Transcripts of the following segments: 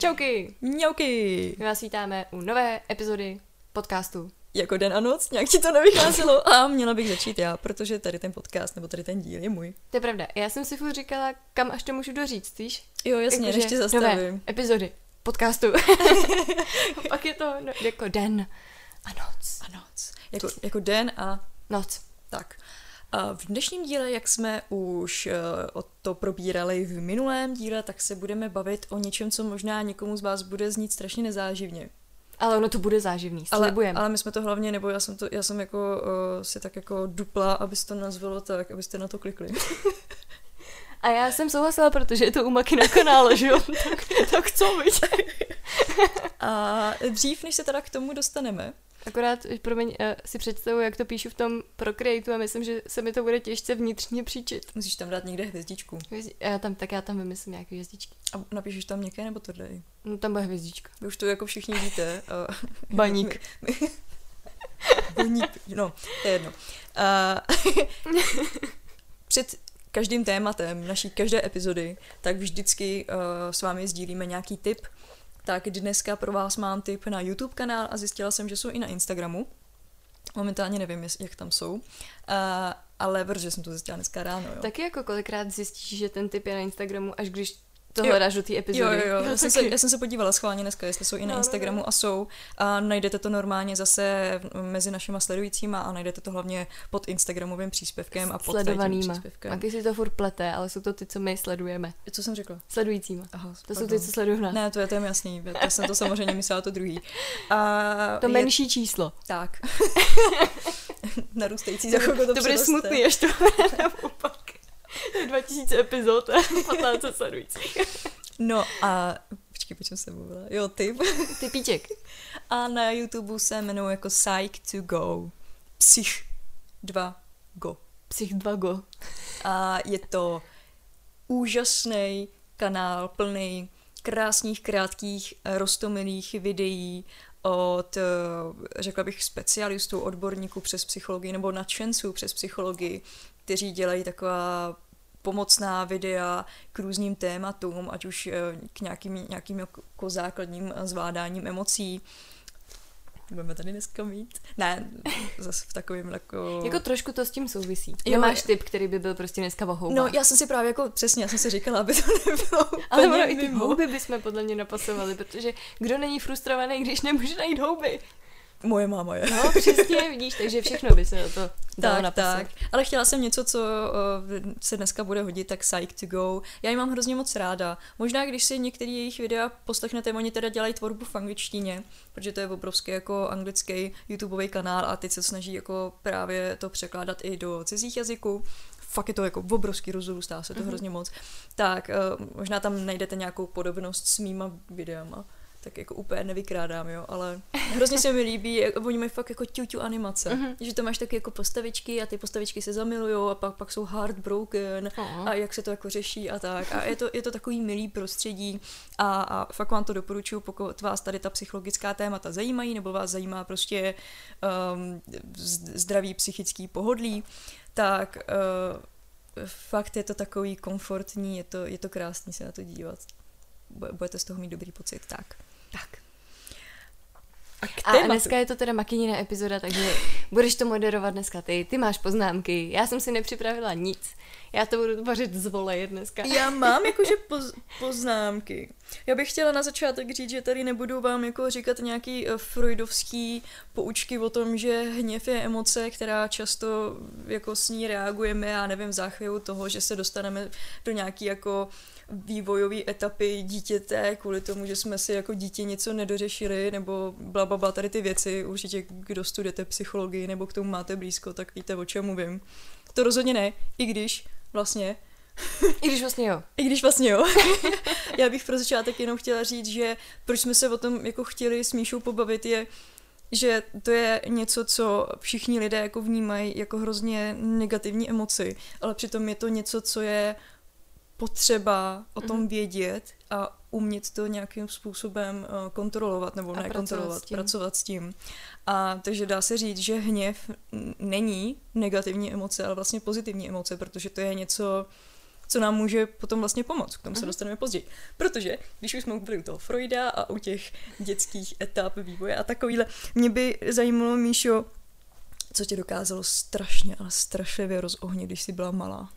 Čauky! Mňauky! My vás vítáme u nové epizody podcastu. Jako den a noc, nějak ti to nevycházelo a měla bych začít já, protože tady ten podcast nebo tady ten díl je můj. To je pravda. Já jsem si furt říkala, kam až to můžu doříct, víš? Jo, jasně, Jakože než tě Nové zastavím. epizody podcastu. Pak je to no, jako den a noc. A noc. Jako, jako den a Noc. tak. A v dnešním díle, jak jsme už uh, o to probírali v minulém díle, tak se budeme bavit o něčem, co možná někomu z vás bude znít strašně nezáživně. Ale ono to bude záživný, Ale, slibujem. ale my jsme to hlavně, nebo já jsem, to, já jsem jako uh, si tak jako dupla, abys to nazvalo tak, abyste na to klikli. A já jsem souhlasila, protože je to u Maky na kanále, že jo? tak, tak co, viď? A dřív, než se teda k tomu dostaneme, Akorát, promiň, eh, si představuji, jak to píšu v tom Procreateu a myslím, že se mi to bude těžce vnitřně příčit. musíš tam dát někde hvězdičku. Hvězdi- Já tam, tak já tam vymyslím nějaké hvězdičky. A napíšeš tam měkké nebo tvrdé? No tam bude hvězdička. Vy už to jako všichni víte. Baník. Baník, no, to je jedno. A... Před každým tématem naší každé epizody, tak vždycky uh, s vámi sdílíme nějaký tip. Tak dneska pro vás mám tip na YouTube kanál a zjistila jsem, že jsou i na Instagramu. Momentálně nevím, jak tam jsou. Uh, ale protože jsem to zjistila dneska ráno, jo. Taky jako kolikrát zjistíš, že ten typ je na Instagramu, až když to Jo. hledáš do té Jo, epizody. jo, jo. Já jsem, se, já jsem se podívala schválně dneska, jestli jsou i na No, no, Instagramu no. a jsou. A najdete to normálně zase mezi našima sledujícíma a najdete to hlavně pod Instagramovým příspěvkem a pod Sledovanýma. příspěvkem. Maky si to furt plete, ale jsou to ty, co my sledujeme. Co jsem řekla? Sledujícíma. Aha, To jsou pardon. ty, co sledují nás. Ne, to je, to je jasný. Já jsem to samozřejmě myslela to druhý. A To je- menší číslo. Tak. Narůstající za to, to bude smutný, až to bude opak. To je 2000 epizod a 15 sledujících. No a... Počkej, po čem jsem mluvila? Jo, ty. Ty píček. A na YouTube se jmenuji jako Psych to Go. Psych 2 Go. Psych 2 go. A je to úžasný kanál plný krásných, krátkých, roztomilých videí od, eh, řekla bych, specialistů, odborníků přes psychologii nebo nadšenců přes psychologii, kteří dělají taková pomocná videa k různým tématům, ať už eh, k nějakým, nějakým jako základním eh, zvládáním emocí. Budeme tady dneska mít? Ne, zase v takovém jako... Jako trošku to s tím souvisí. Jo, Nemáš typ, který by byl prostě dneska o houbách. No, já jsem si právě jako přesně, já jsem si říkala, aby to nebylo Ale ono i ty houby bychom podle mě napasovali, protože kdo není frustrovaný, když nemůže najít houby? Moje máma je. No, přesně, vidíš, takže všechno by se to dalo tak, tak. Ale chtěla jsem něco, co uh, se dneska bude hodit, tak Psych to Go. Já ji mám hrozně moc ráda. Možná, když si některý jejich videa poslechnete, oni teda dělají tvorbu v angličtině, protože to je obrovský jako anglický YouTubeový kanál a teď se snaží jako právě to překládat i do cizích jazyků. Fakt je to jako obrovský rozrůstá se to Mhm. hrozně moc. Tak uh, možná tam najdete nějakou podobnost s mýma videama tak jako úplně nevykrádám, jo, ale hrozně se mi líbí, jak, oni mají fakt jako ťuťu animace, Mhm. že to máš taky jako postavičky a ty postavičky se zamilujou a pak, pak jsou heartbroken Aha. a jak se to jako řeší a tak a je to, je to takový milý prostředí a, a fakt vám to doporučuji, pokud vás tady ta psychologická témata zajímají nebo vás zajímá prostě um, zdravý psychický pohodlí, tak uh, fakt je to takový komfortní, je to, je to krásný se na to dívat. Bu- Budete z toho mít dobrý pocit, tak. Tak. A k A dneska je to teda makinina epizoda, takže budeš to moderovat dneska ty. Ty máš poznámky, já jsem si nepřipravila nic. Já to budu tvořit z voleje dneska. Já mám jakože poz, poznámky. Já bych chtěla na začátek říct, že tady nebudu vám jako říkat nějaký uh, freudovský poučky o tom, že hněv je emoce, která často jako s ní reagujeme, já nevím, v záchvěvu toho, že se dostaneme do nějaký jako vývojové etapy dítěte kvůli tomu, že jsme si jako dítě něco nedořešili, nebo bla, bla, bla, tady ty věci. Určitě, kdo studujete psychologii nebo k tomu máte blízko, tak víte, o čem mluvím. To rozhodně ne, i když vlastně I když vlastně jo. i když vlastně jo. Já bych pro začátek jenom chtěla říct, že proč jsme se o tom jako chtěli s Míšou pobavit je, že to je něco, co všichni lidé jako vnímají jako hrozně negativní emoci, ale přitom je to něco, co je potřeba o tom Mhm. vědět a umět to nějakým způsobem uh, kontrolovat, nebo A ne pracovat kontrolovat, s tím. pracovat s tím. A takže dá se říct, že hněv není negativní emoce, ale vlastně pozitivní emoce, protože to je něco, co nám může potom vlastně pomoct. K tomu se dostaneme později. Protože, když už jsme byli u toho Freuda a u těch dětských etap vývoje a takovýhle, mě by zajímalo, Míšo, co tě dokázalo strašně, ale strašlivě rozohnit, když jsi byla malá.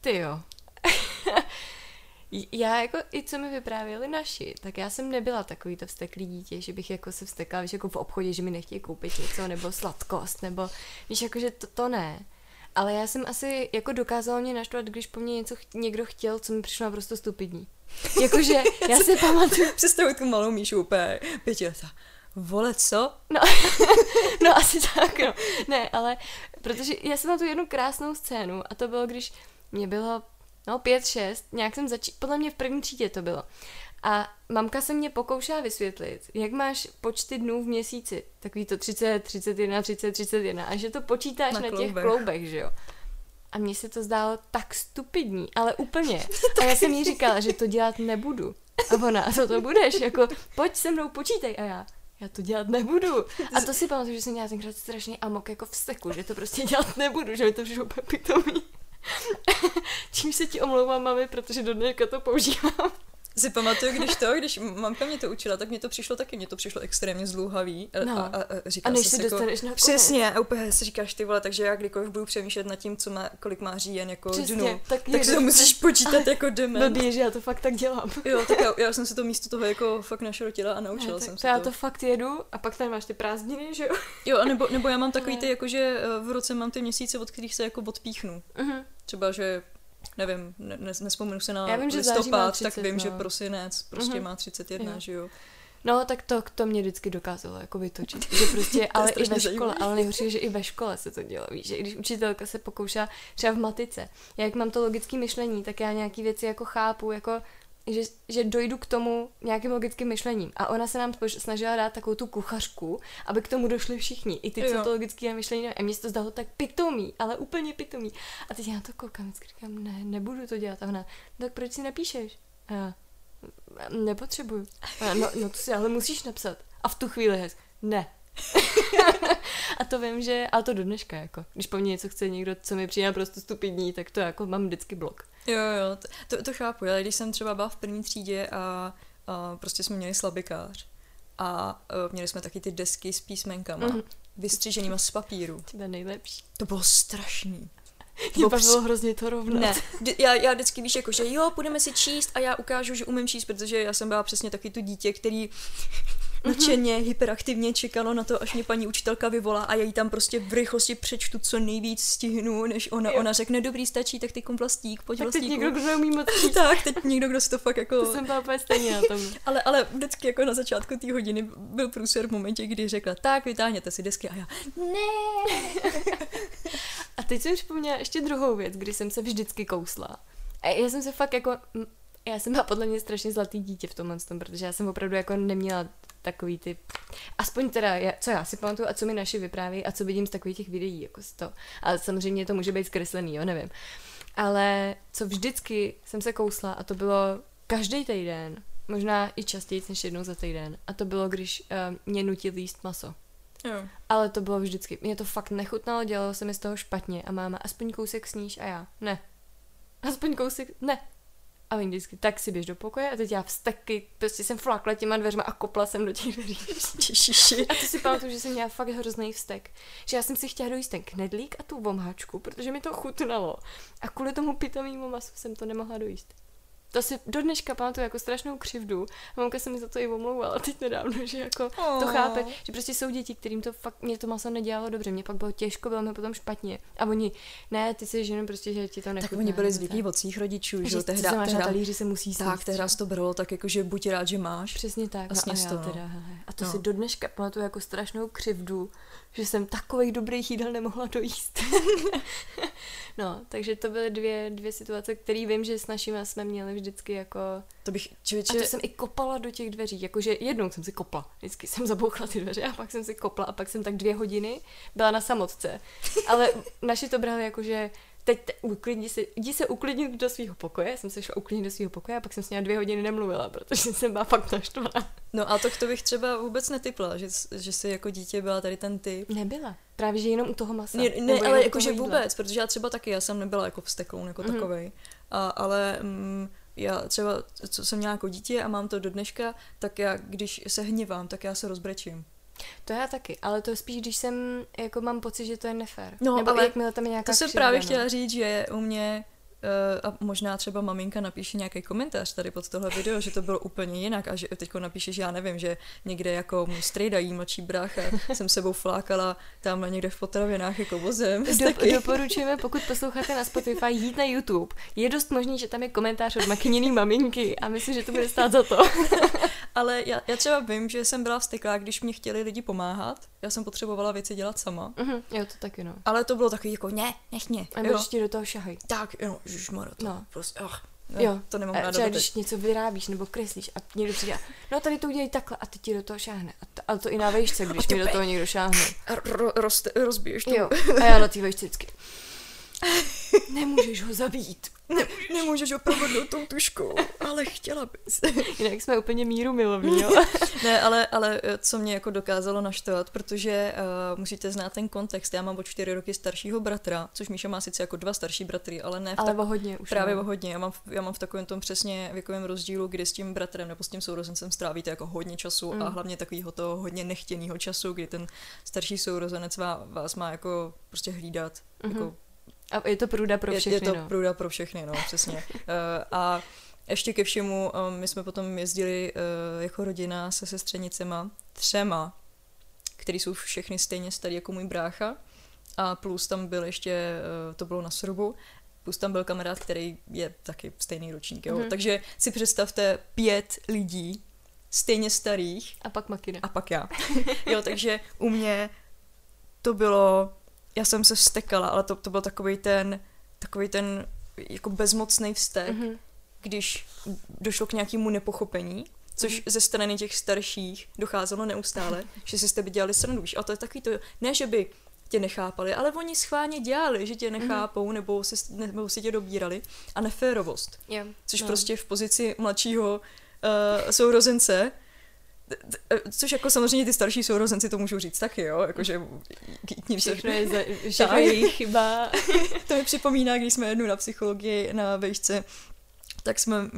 Ty jo. já jako, i co mi vyprávěli naši, tak já jsem nebyla takový to vsteklý dítě, že bych jako se vstekala, víš, jako v obchodě, že mi nechtějí koupit něco, nebo sladkost, nebo víš, jako, že to, to ne. Ale já jsem asi jako dokázala mě naštvat, když po mně něco ch- někdo chtěl, co mi přišlo naprosto stupidní. Jakože já si pamatuju. Představuji tu malou Míšu úplně pětiletá. Vole, co? No, no asi tak, no. Ne, ale protože já jsem na tu jednu krásnou scénu a to bylo, když mě bylo no pět, šest, nějak jsem začít, podle mě v první třídě to bylo. A mamka se mě pokoušela vysvětlit, jak máš počty dnů v měsíci, takový to 30, 31, 30, 31, a že to počítáš na, Na těch kloubech. kloubech, že jo. A mně se to zdálo tak stupidní, ale úplně. A já jsem jí říkala, že to dělat nebudu. A ona, co to budeš? Jako, pojď se mnou, počítej. A já, já to dělat nebudu. A to si pamatuju, že jsem měla tenkrát strašně amok jako v steku, že to prostě dělat nebudu, že mi to přišlo úplně pitomý. Čím se ti omlouvám, mami, protože do dneška to používám. Si pamatuju, když to, když mamka mě to učila, tak mě to přišlo taky, mě to přišlo extrémně zlouhavý. A, No. a, a, a A než se si jako, dostaneš na konec. Přesně, a úplně si říkáš ty vole, takže já kdykoliv budu přemýšlet nad tím, co má, kolik má říjen jako Přesně, dnu, tak tak, si to musíš počítat jako dement. Blbý, že já to fakt tak dělám. Jo, tak já, já, jsem se to místo toho jako fakt našrotila a naučila Ne, jsem se to já to. fakt jedu a pak tady máš ty prázdniny, že jo? Jo, a nebo, nebo já mám takový ty, jako že eh, v roce mám ty měsíce, od kterých se jako odpíchnu. Mhm. Třeba, že nevím, ne, ne, nespomenu se na Já vím, že listopad, 30, tak vím, no. že prosinec prostě Mhm. má 31, Jo. že jo. No, tak to, to mě vždycky dokázalo jako vytočit. Že prostě, ale i ve škole, zajímavý. ale nejhorší je, že i ve škole se to dělo, víš, že když učitelka se pokoušela třeba v matice, já jak mám to logické myšlení, tak já nějaký věci jako chápu, jako že, že dojdu k tomu nějakým logickým myšlením. A ona se nám snažila dát takovou tu kuchařku, aby k tomu došli všichni. I ty, co Jo. to logické myšlení. A mně se to zdalo tak pitomý, ale úplně pitomý. A teď já na to koukám, vždycky říkám, ne, nebudu to dělat. A ona, "No tak proč si napíšeš? A já, nepotřebuju. A já, no, no to si ale musíš napsat. A v tu chvíli hez, ne. a to vím, že, ale to do dneška, jako, když po mně něco chce někdo, co mi přijde prostě stupidní, tak to jako mám vždycky blok. Jo, jo, to, to, to chápu, ale když jsem třeba byla v první třídě a, a prostě jsme měli slabikář a uh, měli jsme taky ty desky s písmenkama, mm-hmm. vystřiženýma z papíru. Tebe nejlepší. To bylo strašný. Mě Bo bavilo hrozně to rovnat. Ne, d- já, já vždycky víš, jako, že jo, budeme si číst a já ukážu, že umím číst, protože já jsem byla přesně taky tu dítě, který nadšeně, hyperaktivně čekalo na to, až mě paní učitelka vyvolá a já jí tam prostě v rychlosti přečtu, co nejvíc stihnu, než ona, Jo. ona řekne, dobrý, stačí, tak ty vlastík, pojď Tak teď někdo, kdo neumí moc číst. tak, teď někdo, kdo si to fakt jako... To jsem byla úplně stejně na tom. Ale, ale vždycky jako na začátku té hodiny byl průser v momentě, kdy řekla, tak vytáhněte si desky a já, ne. A teď jsem připomněla ještě druhou věc, kdy jsem se vždycky kousla. A já jsem se fakt jako... Já jsem byla podle mě strašně zlatý dítě v tomhle tom, protože já jsem opravdu jako neměla takový ty... Aspoň teda, já, co já si pamatuju a co mi naši vypráví a co vidím z takových těch videí, jako z to. Ale samozřejmě to může být zkreslený, jo, nevím. Ale co vždycky jsem se kousla a to bylo každý týden, možná i častěji než jednou za týden. A to bylo, když uh, mě nutili jíst maso. Jo. Ale to bylo vždycky. Mě to fakt nechutnalo, dělalo se mi z toho špatně a máma, aspoň kousek sníš a já, ne. Aspoň kousek, ne. A oni vždycky, tak si běž do pokoje a teď já vsteky, prostě jsem flákla těma dveřma a kopla jsem do těch dveří. A to si pamatuju, že jsem měla fakt hrozný vztek. Že já jsem si chtěla dojíst ten knedlík a tu vomhačku, protože mi to chutnalo. A kvůli tomu pitomému masu jsem to nemohla dojíst. To si do dneška pamatuju jako strašnou křivdu. A mamka se mi za to i omlouvala teď nedávno, že jako to Oh. chápe, že prostě jsou děti, kterým to fakt, mě to maso nedělalo dobře, mě pak bylo těžko, bylo mi potom špatně. A oni, ne, ty jsi ženu prostě, že ti to nechutná. Tak oni byli zvyklí od svých rodičů, že jo, tehda, máš na tehda, talíři se musí sníst. tak, tehda to bralo tak jako, že buď rád, že máš. Přesně tak. A No a já to, no. teda, hele. A to No. si do dneška pamatuju jako strašnou křivdu, že jsem takových dobrých jídel nemohla dojíst. no, takže to byly dvě, dvě situace, které vím, že s našimi jsme měli vždycky jako... To bych, A člověče, to jsem i kopala do těch dveří, jakože jednou jsem si kopla, vždycky jsem zabouchla ty dveře a pak jsem si kopla a pak jsem tak dvě hodiny byla na samotce. Ale naši to brali jako, že teď te, uklidni se, jdi se uklidnit do svého pokoje, jsem se šla uklidnit do svého pokoje a pak jsem s ní dvě hodiny nemluvila, protože jsem byla fakt naštvaná. No a to, to bych třeba vůbec netypla, že, že jsi jako dítě byla tady ten typ. Nebyla. Právě, že jenom u toho masa. Ne, ne ale jakože vůbec, protože já třeba taky, já jsem nebyla jako vstekloun jako mm-hmm. takovej. A, ale mm, já třeba, co jsem měla jako dítě a mám to do dneška, tak já, když se hněvám, tak já se rozbrečím. To já taky, ale to spíš, když jsem, jako mám pocit, že to je nefér. No, Nebo ale jakmile tam je nějaká To jsem křivda, právě no. chtěla říct, že u mě a možná třeba maminka napíše nějaký komentář tady pod tohle video, že to bylo úplně jinak a že teď napíše, že já nevím, že někde jako můj strejda, jí mladší brácha, jsem sebou flákala tam někde v potravinách jako vozem. Do, doporučujeme, pokud posloucháte na Spotify, jít na YouTube. Je dost možný, že tam je komentář od makyněný maminky a myslím, že to bude stát za to. Ale já, já třeba vím, že jsem byla vsteklá, když mě chtěli lidi pomáhat. Já jsem potřebovala věci dělat sama. Uh-huh, jo, to taky, no. Ale to bylo takový jako, ne, nech mě. A ti do toho šahaj. Tak, jo, ježišmarja, to No. prostě, ach, Jo, jo, to nemám ráda třeba když něco vyrábíš nebo kreslíš a někdo přijde, no tady to udělej takhle a ty ti do toho šáhne. A to, ale to i na vejšce, když mi do toho někdo šáhne. A ro, roz, rozbiješ to. Jo, a já na té vejšce vždycky. Nemůžeš ho zabít. Ne, nemůžeš ho provodnout tou tuškou, ale chtěla bys. Jinak jsme úplně míru milovní, jo. ne, ale, ale eh, co mě jako dokázalo naštvat, protože uh, musíte znát ten kontext. Já mám o čtyři roky staršího bratra, což Míša má sice jako dva starší bratry, ale ne v Ale tak, hodně už. Právě no. o hodně. Já mám, v- já mám v takovém tom přesně věkovém rozdílu, kdy s tím bratrem nebo s tím sourozencem strávíte jako hodně času Mm. a hlavně takového toho hodně nechtěného času, kdy ten starší sourozenec vás, má jako prostě hlídat. Mhm. Jako A je to průda pro je, všechny, je to no. průda pro všechny, no, přesně. uh, a ještě ke všemu, um, my jsme potom jezdili uh, jako rodina se sestřenicema, třema, který jsou všechny stejně starý jako můj brácha. A plus tam byl ještě, uh, to bylo na Srubu, plus tam byl kamarád, který je taky stejný ročník. Jo? Mhm. Takže si představte pět lidí, stejně starých, A pak makina. a pak já. jo, takže u mě to bylo, já jsem se vstekala, ale to, to byl takový ten, takový ten jako bezmocný vztek, mm-hmm. Mhm. když došlo k nějakému nepochopení, což Mhm. ze strany těch starších docházelo neustále, že si z tebe dělali srandu, víš, a to je takový to, ne, že by tě nechápali, ale oni schválně dělali, že tě nechápou, nebo, si, nebo si tě dobírali a neférovost, Jo. což no. prostě v pozici mladšího uh, sourozence Což jako samozřejmě ty starší sourozenci to můžou říct taky, jo, jakože k- ním se, Všechno je, za, všechno je jejich chyba. to mi připomíná, když jsme jednou na psychologii na vejšce, tak jsme uh,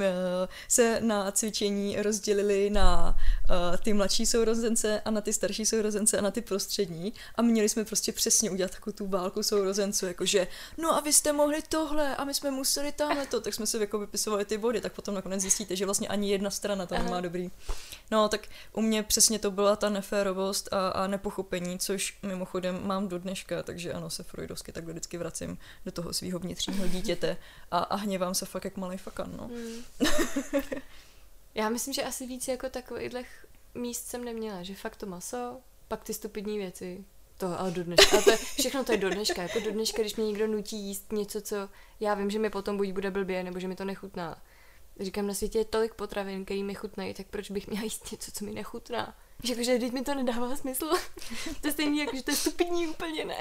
se na cvičení rozdělili na uh, ty mladší sourozence a na ty starší sourozence a na ty prostřední. A měli jsme prostě přesně udělat takovou tu válku sourozenců, jakože no a vy jste mohli tohle a my jsme museli tamhle to, tak jsme si jako vypisovali ty body, tak potom nakonec zjistíte, že vlastně ani jedna strana to nemá dobrý. No tak u mě přesně to byla ta neférovost a, a nepochopení, což mimochodem mám do dneška, takže ano, se freudovsky takhle vždycky vracím do toho svého vnitřního dítěte a, a hněvám se fakt jak malý fakan, no. Hmm. Já myslím, že asi víc jako takových míst jsem neměla, že fakt to maso, pak ty stupidní věci. To, ale do dneška. Ale to je, všechno to je do dneška. Jako do dneška, když mě někdo nutí jíst něco, co já vím, že mi potom buď bude blbě, nebo že mi to nechutná. Říkám, na světě je tolik potravin, který mi chutnají, tak proč bych měla jíst něco, co mi nechutná? Víš, jakože teď mi to nedává smysl. to je stejný, jako, že to je stupidní úplně ne.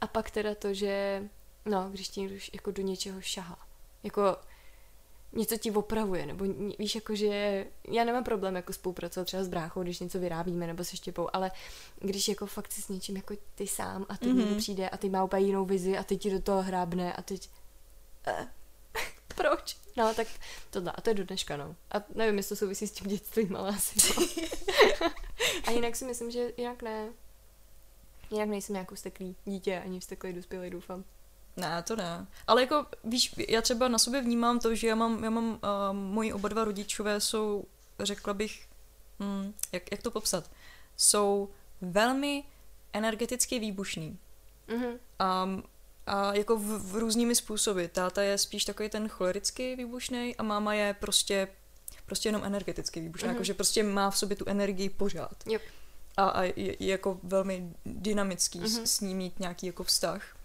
A pak teda to, že no, když ti někdo jako do něčeho šahá. Jako něco ti opravuje, nebo víš, jako že já nemám problém jako spolupracovat třeba s bráchou, když něco vyrábíme nebo se štěpou, ale když jako fakt si s něčím jako ty sám a teď mm-hmm. Mhm. přijde a teď má úplně jinou vizi a teď ti do toho hrábne a teď eh, proč? No, tak tohle. A to je do dneška, no. A nevím, jestli to souvisí s tím dětstvím, ale asi no. a jinak si myslím, že jinak ne. Jinak nejsem nějakou steklý dítě, ani vsteklý dospělý, doufám. Ne, to ne. Ale jako, víš, já třeba na sobě vnímám to, že já mám, já mám uh, moji oba dva rodičové jsou, řekla bych, hm, jak, jak to popsat, jsou velmi energeticky výbušný. Mhm. A, a jako v, v různými způsoby. Táta je spíš takový ten cholericky výbušný a máma je prostě prostě jenom energeticky výbušná, Mhm. jakože prostě má v sobě tu energii pořád. Jo. A, a je, je jako velmi dynamický Mhm. s, s ním mít nějaký jako vztah.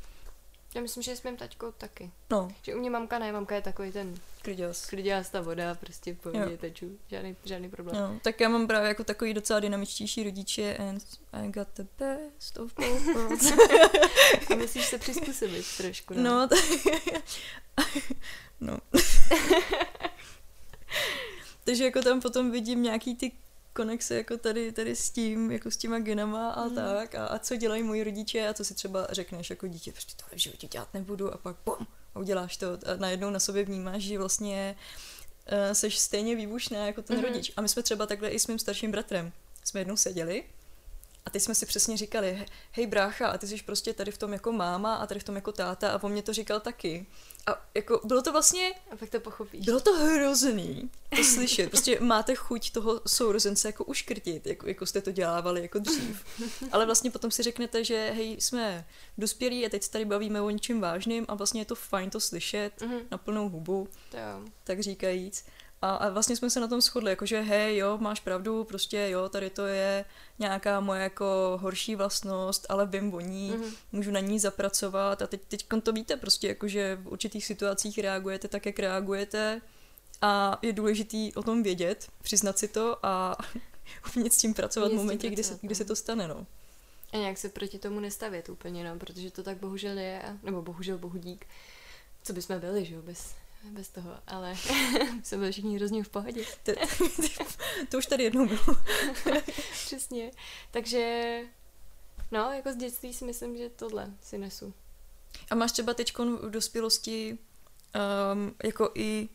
Já myslím, že s mým taťkou taky. No, Že u mě mamka ne, mamka je takový ten kliděs. sklidila ta voda, prostě pohodě Jo. teču, žádný, žádný problém. No, tak já mám právě jako takový docela dynamičtější rodiče and I got the best of both worlds. A musíš se přizpůsobit trošku. No. No, tak... no. Takže jako tam potom vidím nějaký ty konexe jako tady, tady s tím, jako s těma genama a Mhm. tak a, a co dělají moji rodiče a co si třeba řekneš jako dítě, prostě tohle v životě dělat nebudu a pak bum, a uděláš to a najednou na sobě vnímáš, že vlastně uh, seš stejně výbušná jako ten Mhm. rodič. A my jsme třeba takhle i s mým starším bratrem. Jsme jednou seděli a teď jsme si přesně říkali, "He- hej brácha, a ty jsi prostě tady v tom jako máma a tady v tom jako táta a po mně to říkal taky. A jako bylo to vlastně, A pak to pochopíš. bylo to hrozný to slyšet. Prostě máte chuť toho sourozence jako uškrtit, jako, jako jste to dělávali jako dřív. Ale vlastně potom si řeknete, že hej, jsme dospělí a teď se tady bavíme o něčem vážným a vlastně je to fajn to slyšet Mhm, na plnou hubu to jo. tak říkajíc. A, a vlastně jsme se na tom shodli, jakože hej, jo, máš pravdu, prostě jo, tady to je nějaká moje jako horší vlastnost, ale vím o ní, Mhm. můžu na ní zapracovat a teď, teď to víte prostě, jakože v určitých situacích reagujete tak, jak reagujete a je důležitý o tom vědět, přiznat si to a umět s tím pracovat v momentě, kdy se, kdy no. se to stane, no. A nějak se proti tomu nestavět úplně, no, protože to tak bohužel je, nebo bohužel bohudík. Co bychom byli, že jo, bez, bez toho, ale jsme byli všichni hrozně v pohodě. To, to už tady jednou bylo. Přesně. Takže, no, jako z dětství si myslím, že tohle si nesu. A máš třeba teď v dospělosti um, jako i,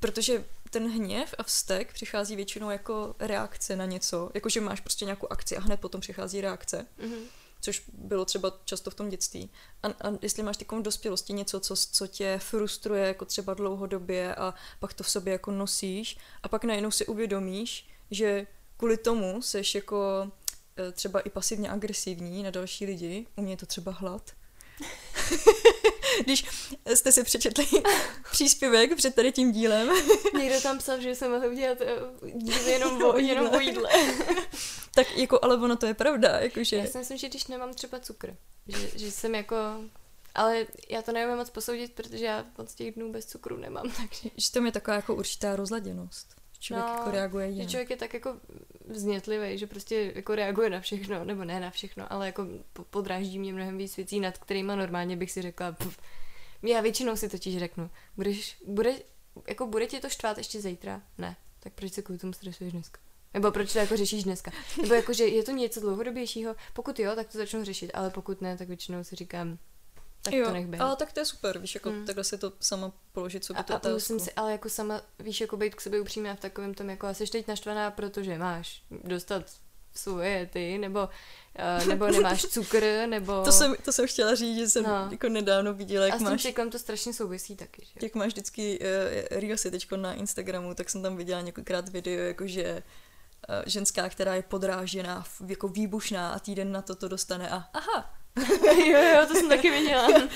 protože ten hněv a vztek přichází většinou jako reakce na něco, jakože máš prostě nějakou akci a hned potom přichází reakce, Mhm. Což bylo třeba často v tom dětství. A, a jestli máš v dospělosti něco, co, co tě frustruje jako třeba dlouhodobě a pak to v sobě jako nosíš a pak najednou si uvědomíš, že kvůli tomu seš jako eh, třeba i pasivně agresivní na další lidi, u mě je to třeba hlad. Když jste si přečetli příspěvek před tady tím dílem, Někdo tam psal, že jsme mohli udělat eh, díl jenom o, jenom o jídle. tak jako, ale ono to je pravda, jakože... Já si myslím, že když nemám třeba cukr, že, že jsem jako... Ale já to nevím moc posoudit, protože já moc těch dnů bez cukru nemám, takže... Že tam je taková jako určitá rozladěnost. Člověk No, jako reaguje Že jinak. člověk je tak jako vznětlivý, že prostě jako reaguje na všechno, nebo ne na všechno, ale jako po- podráždí mě mnohem víc věcí, nad kterými normálně bych si řekla, pff. já většinou si totiž řeknu, budeš, bude, jako bude tě to štvát ještě zítra? Ne. Tak proč se kvůli tomu stresuješ dneska? Nebo proč to jako řešíš dneska? Nebo jako, že je to něco dlouhodobějšího? Pokud jo, tak to začnu řešit, ale pokud ne, tak většinou si říkám, tak jo, to nech být. ale tak to je super, víš, jako Hmm. takhle si to sama položit sobě A, tu a musím si ale jako sama, víš, jako být k sobě upřímná v takovém tom, jako a jsi teď naštvaná, protože máš dostat svoje ty, nebo, uh, nebo nemáš cukr, nebo... To jsem, to jsem chtěla říct, že jsem No. jako nedávno viděla, a jak s tím máš, to strašně souvisí taky, že? jak máš vždycky uh, Reelsy teď na Instagramu, tak jsem tam viděla několikrát video, jakože uh, ženská, která je podrážená, jako výbušná a týden na to to dostane a aha, jo, jo, to jsem taky viděla.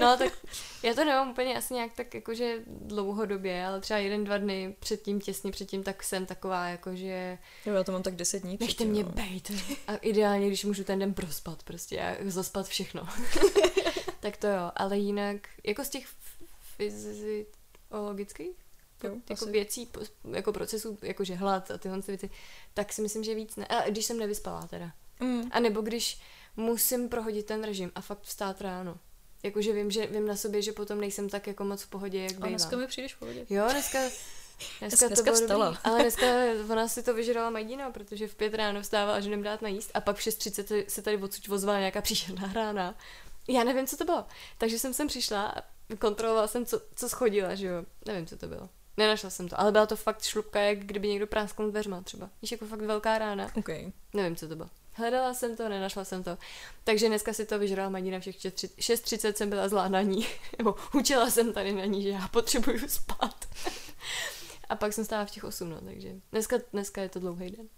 no, tak já to nemám úplně asi nějak tak jakože dlouhodobě, ale třeba jeden, dva dny předtím, těsně předtím, tak jsem taková, jakože jo, já to mám tak deset dní nechte mě no. bejt. A ideálně, když můžu ten den prospat prostě a zaspat všechno. tak to jo, ale jinak, jako z těch fyziologických Jo, jako asi. věcí, jako procesů, jakože hlad a tyhle věci, tak si myslím, že víc ne. A když jsem nevyspala teda. Mm. A nebo když musím prohodit ten režim a fakt vstát ráno. Jakože vím, že vím na sobě, že potom nejsem tak jako moc v pohodě, jak A bývám. dneska mi přijdeš v pohodě. Jo, dneska, dneska, Dneska to bylo vstala. dobrý. Ale dneska ona si to vyžrala Majdina, protože v pět ráno vstávala, že jdem dát najíst a pak v 6.30 se tady odsud ozvala nějaká příšerná hrána. Já nevím, co to bylo. Takže jsem sem přišla a kontrolovala jsem, co, co schodila, že jo. Nevím, co to bylo. Nenašla jsem to, ale byla to fakt šlupka, jak kdyby někdo prásknul dveřma třeba. Víš, jako fakt velká rána. OK. Nevím, co to bylo. Hledala jsem to, nenašla jsem to. Takže dneska si to vyžrala Madina všech 6.30 jsem byla zlá na ní. Nebo učila jsem tady na ní, že já potřebuju spát. A pak jsem stála v těch 8, no, takže dneska, dneska je to dlouhý den.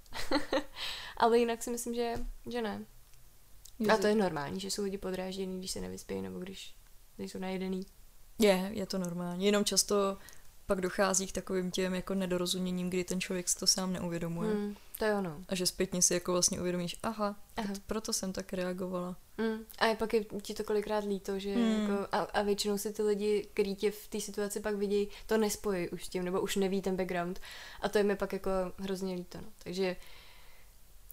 Ale jinak si myslím, že, že ne. A to je normální, že jsou lidi podrážděný, když se nevyspějí, nebo když nejsou najedený. Je, je to normální. Jenom často pak dochází k takovým těm jako nedorozuměním, kdy ten člověk si to sám neuvědomuje. Mm, to je ono. A že zpětně si jako vlastně uvědomíš, aha, Aha. proto, jsem tak reagovala. Mm. A je pak je ti to kolikrát líto, že Mm. jako, a, a většinou si ty lidi, kteří tě v té situaci pak vidí, to nespojí už s tím, nebo už neví ten background. A to je mi pak jako hrozně líto. No. Takže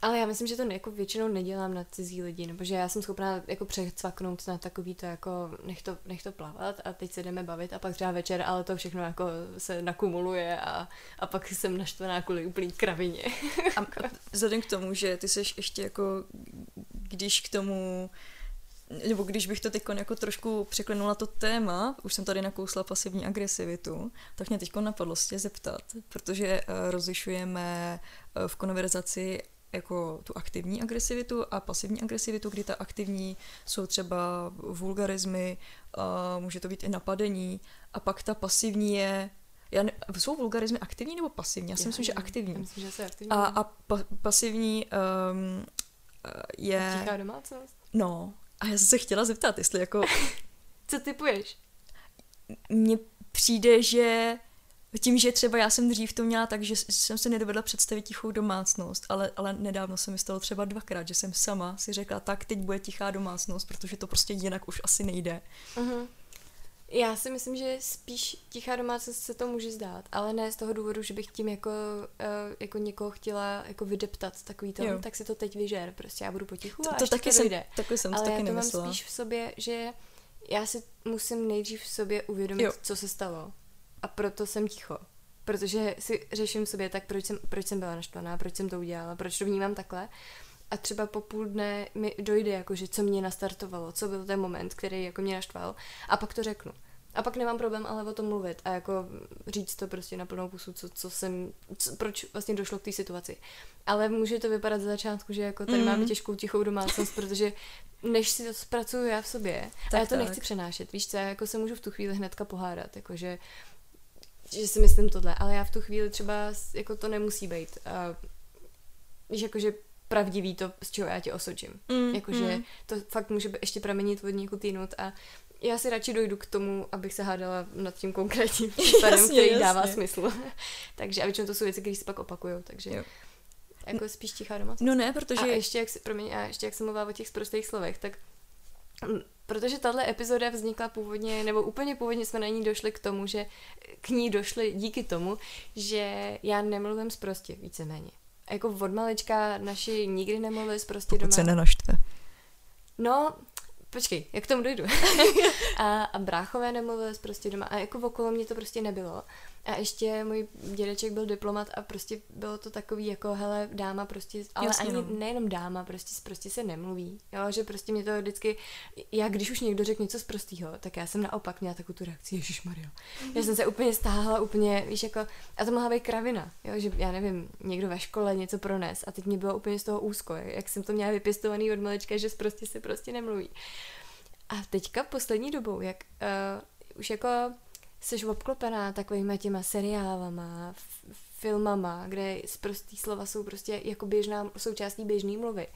ale já myslím, že to jako většinou nedělám na cizí lidi, nebo že já jsem schopná jako přecvaknout na takový to jako nech to, nech to plavat a teď se jdeme bavit a pak třeba večer, ale to všechno jako se nakumuluje a, a pak jsem naštvaná kvůli úplný kravině. A, a vzhledem k tomu, že ty seš ještě jako, když k tomu nebo když bych to teď jako trošku překlenula to téma, už jsem tady nakousla pasivní agresivitu, tak mě teď napadlo se tě zeptat, protože uh, rozlišujeme uh, v konverzaci jako tu aktivní agresivitu a pasivní agresivitu, kdy ta aktivní jsou třeba vulgarizmy, uh, může to být i napadení a pak ta pasivní je já ne, jsou vulgarizmy aktivní nebo pasivní? Já si myslím, že aktivní. Já myslím, že se aktivní. A, a pa, pasivní um, je... Tichá domácnost. No, a já jsem se chtěla zeptat, jestli jako... Co typuješ? Mně přijde, že tím, že třeba já jsem dřív to měla tak, že jsem se nedovedla představit tichou domácnost, ale, ale nedávno se mi stalo třeba dvakrát, že jsem sama si řekla, tak teď bude tichá domácnost, protože to prostě jinak už asi nejde. Uh-huh. Já si myslím, že spíš tichá domácnost se to může zdát, ale ne z toho důvodu, že bych tím jako, uh, jako někoho chtěla jako vydeptat takový to, Jo. tak si to teď vyžer, prostě já budu potichu a To, to až taky to jsem, taky jsem to ale taky já to nemyslela. mám spíš v sobě, že já si musím nejdřív v sobě uvědomit, jo. co se stalo. A proto jsem ticho. Protože si řeším v sobě tak, proč jsem, proč jsem byla naštvaná, proč jsem to udělala, proč to vnímám takhle. A třeba po půl dne mi dojde, jako, že co mě nastartovalo, co byl ten moment, který jako mě naštval. A pak to řeknu. A pak nemám problém ale o tom mluvit a jako říct to prostě na plnou pusu, co, co jsem, co, proč vlastně došlo k té situaci. Ale může to vypadat za začátku, že jako tady Mm. máme těžkou tichou domácnost, protože než si to zpracuju já v sobě, tak, Tak, a já to tak. nechci přenášet, víš co, já jako se můžu v tu chvíli hnedka pohádat, jakože že si myslím tohle, ale já v tu chvíli třeba jako to nemusí být. A, víš, jakože pravdivý to, z čeho já tě osočím. Mm, Jakože mm. to fakt může být ještě pramenit od někud jinut a já si radši dojdu k tomu, abych se hádala nad tím konkrétním případem, Jasně, který jasně. dává smysl. takže a většinou to jsou věci, které se pak opakují, takže Jo. jako spíš tichá doma. No ne, protože... A ještě jak, promiň, a ještě jak jsem mluvila o těch sprostých slovech, tak protože tahle epizoda vznikla původně, nebo úplně původně jsme na ní došli k tomu, že k ní došli díky tomu, že já nemluvím sprostě víceméně. A jako od malička naši nikdy nemluvili sprostě Pokud doma. se nenaštve. No, počkej, jak k tomu dojdu. a, a bráchové nemluvili prostě doma a jako okolo mě to prostě nebylo. A ještě můj dědeček byl diplomat a prostě bylo to takový jako, hele, dáma prostě, ale Jasně, ani no. nejenom dáma, prostě, prostě se nemluví. Jo, že prostě mě to vždycky, já když už někdo řekl něco z prostýho, tak já jsem naopak měla takovou tu reakci, Ježíš Maria. Já jsem se úplně stáhla, úplně, víš, jako, a to mohla být kravina, jo, že já nevím, někdo ve škole něco prones a teď mě bylo úplně z toho úzko, jak jsem to měla vypěstovaný od malička, že prostě se prostě nemluví. A teďka poslední dobou, jak uh, už jako jsi obklopená takovýma těma seriálama, filmama, kde z prostý slova jsou prostě jako běžná, součástí běžné mluvy,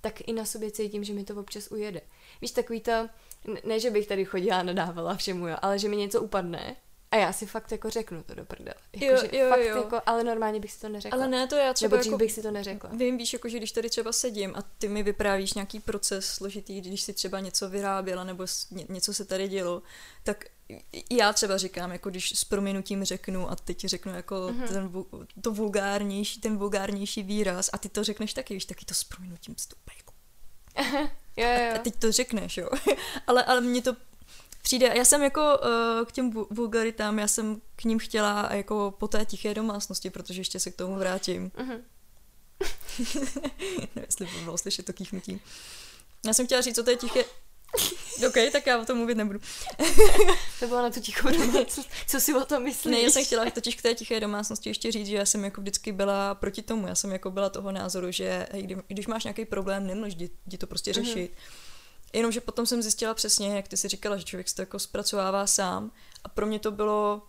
tak i na sobě cítím, že mi to občas ujede. Víš, takový to, ne, že bych tady chodila a nadávala všemu, jo, ale že mi něco upadne a já si fakt jako řeknu to do prdele. Jako, Jo, že jo, fakt jo. Jako, ale normálně bych si to neřekla. Ale ne, to já třeba Nebo jako... bych si to neřekla. Vím, víš, jako, že když tady třeba sedím a ty mi vyprávíš nějaký proces složitý, když si třeba něco vyráběla nebo něco se tady dělo, tak já třeba říkám, jako když s prominutím řeknu a teď ti řeknu jako Mhm. mm-hmm. ten, to vulgárnější, ten vulgárnější výraz a ty to řekneš taky, víš, taky to s prominutím stupej. Jako. Jo, jo, A jo. teď to řekneš, jo. ale, ale mně to přijde, já jsem jako uh, k těm vu- vulgaritám, já jsem k ním chtěla jako po té tiché domácnosti, protože ještě se k tomu vrátím. Mhm. Nevím, jestli by bylo slyšet to kýchnutí. Já jsem chtěla říct, co to je tiché... OK, tak já o tom mluvit nebudu. To bylo na tu tichou domácnost. Co si o tom myslíš? Ne, já jsem chtěla totiž k té tiché domácnosti ještě říct, že já jsem jako vždycky byla proti tomu. Já jsem jako byla toho názoru, že hej, kdy, když máš nějaký problém, nemůžeš jdi, jdi to prostě Mhm. řešit. Jenomže potom jsem zjistila přesně, jak ty si říkala, že člověk si to jako zpracovává sám. A pro mě to bylo,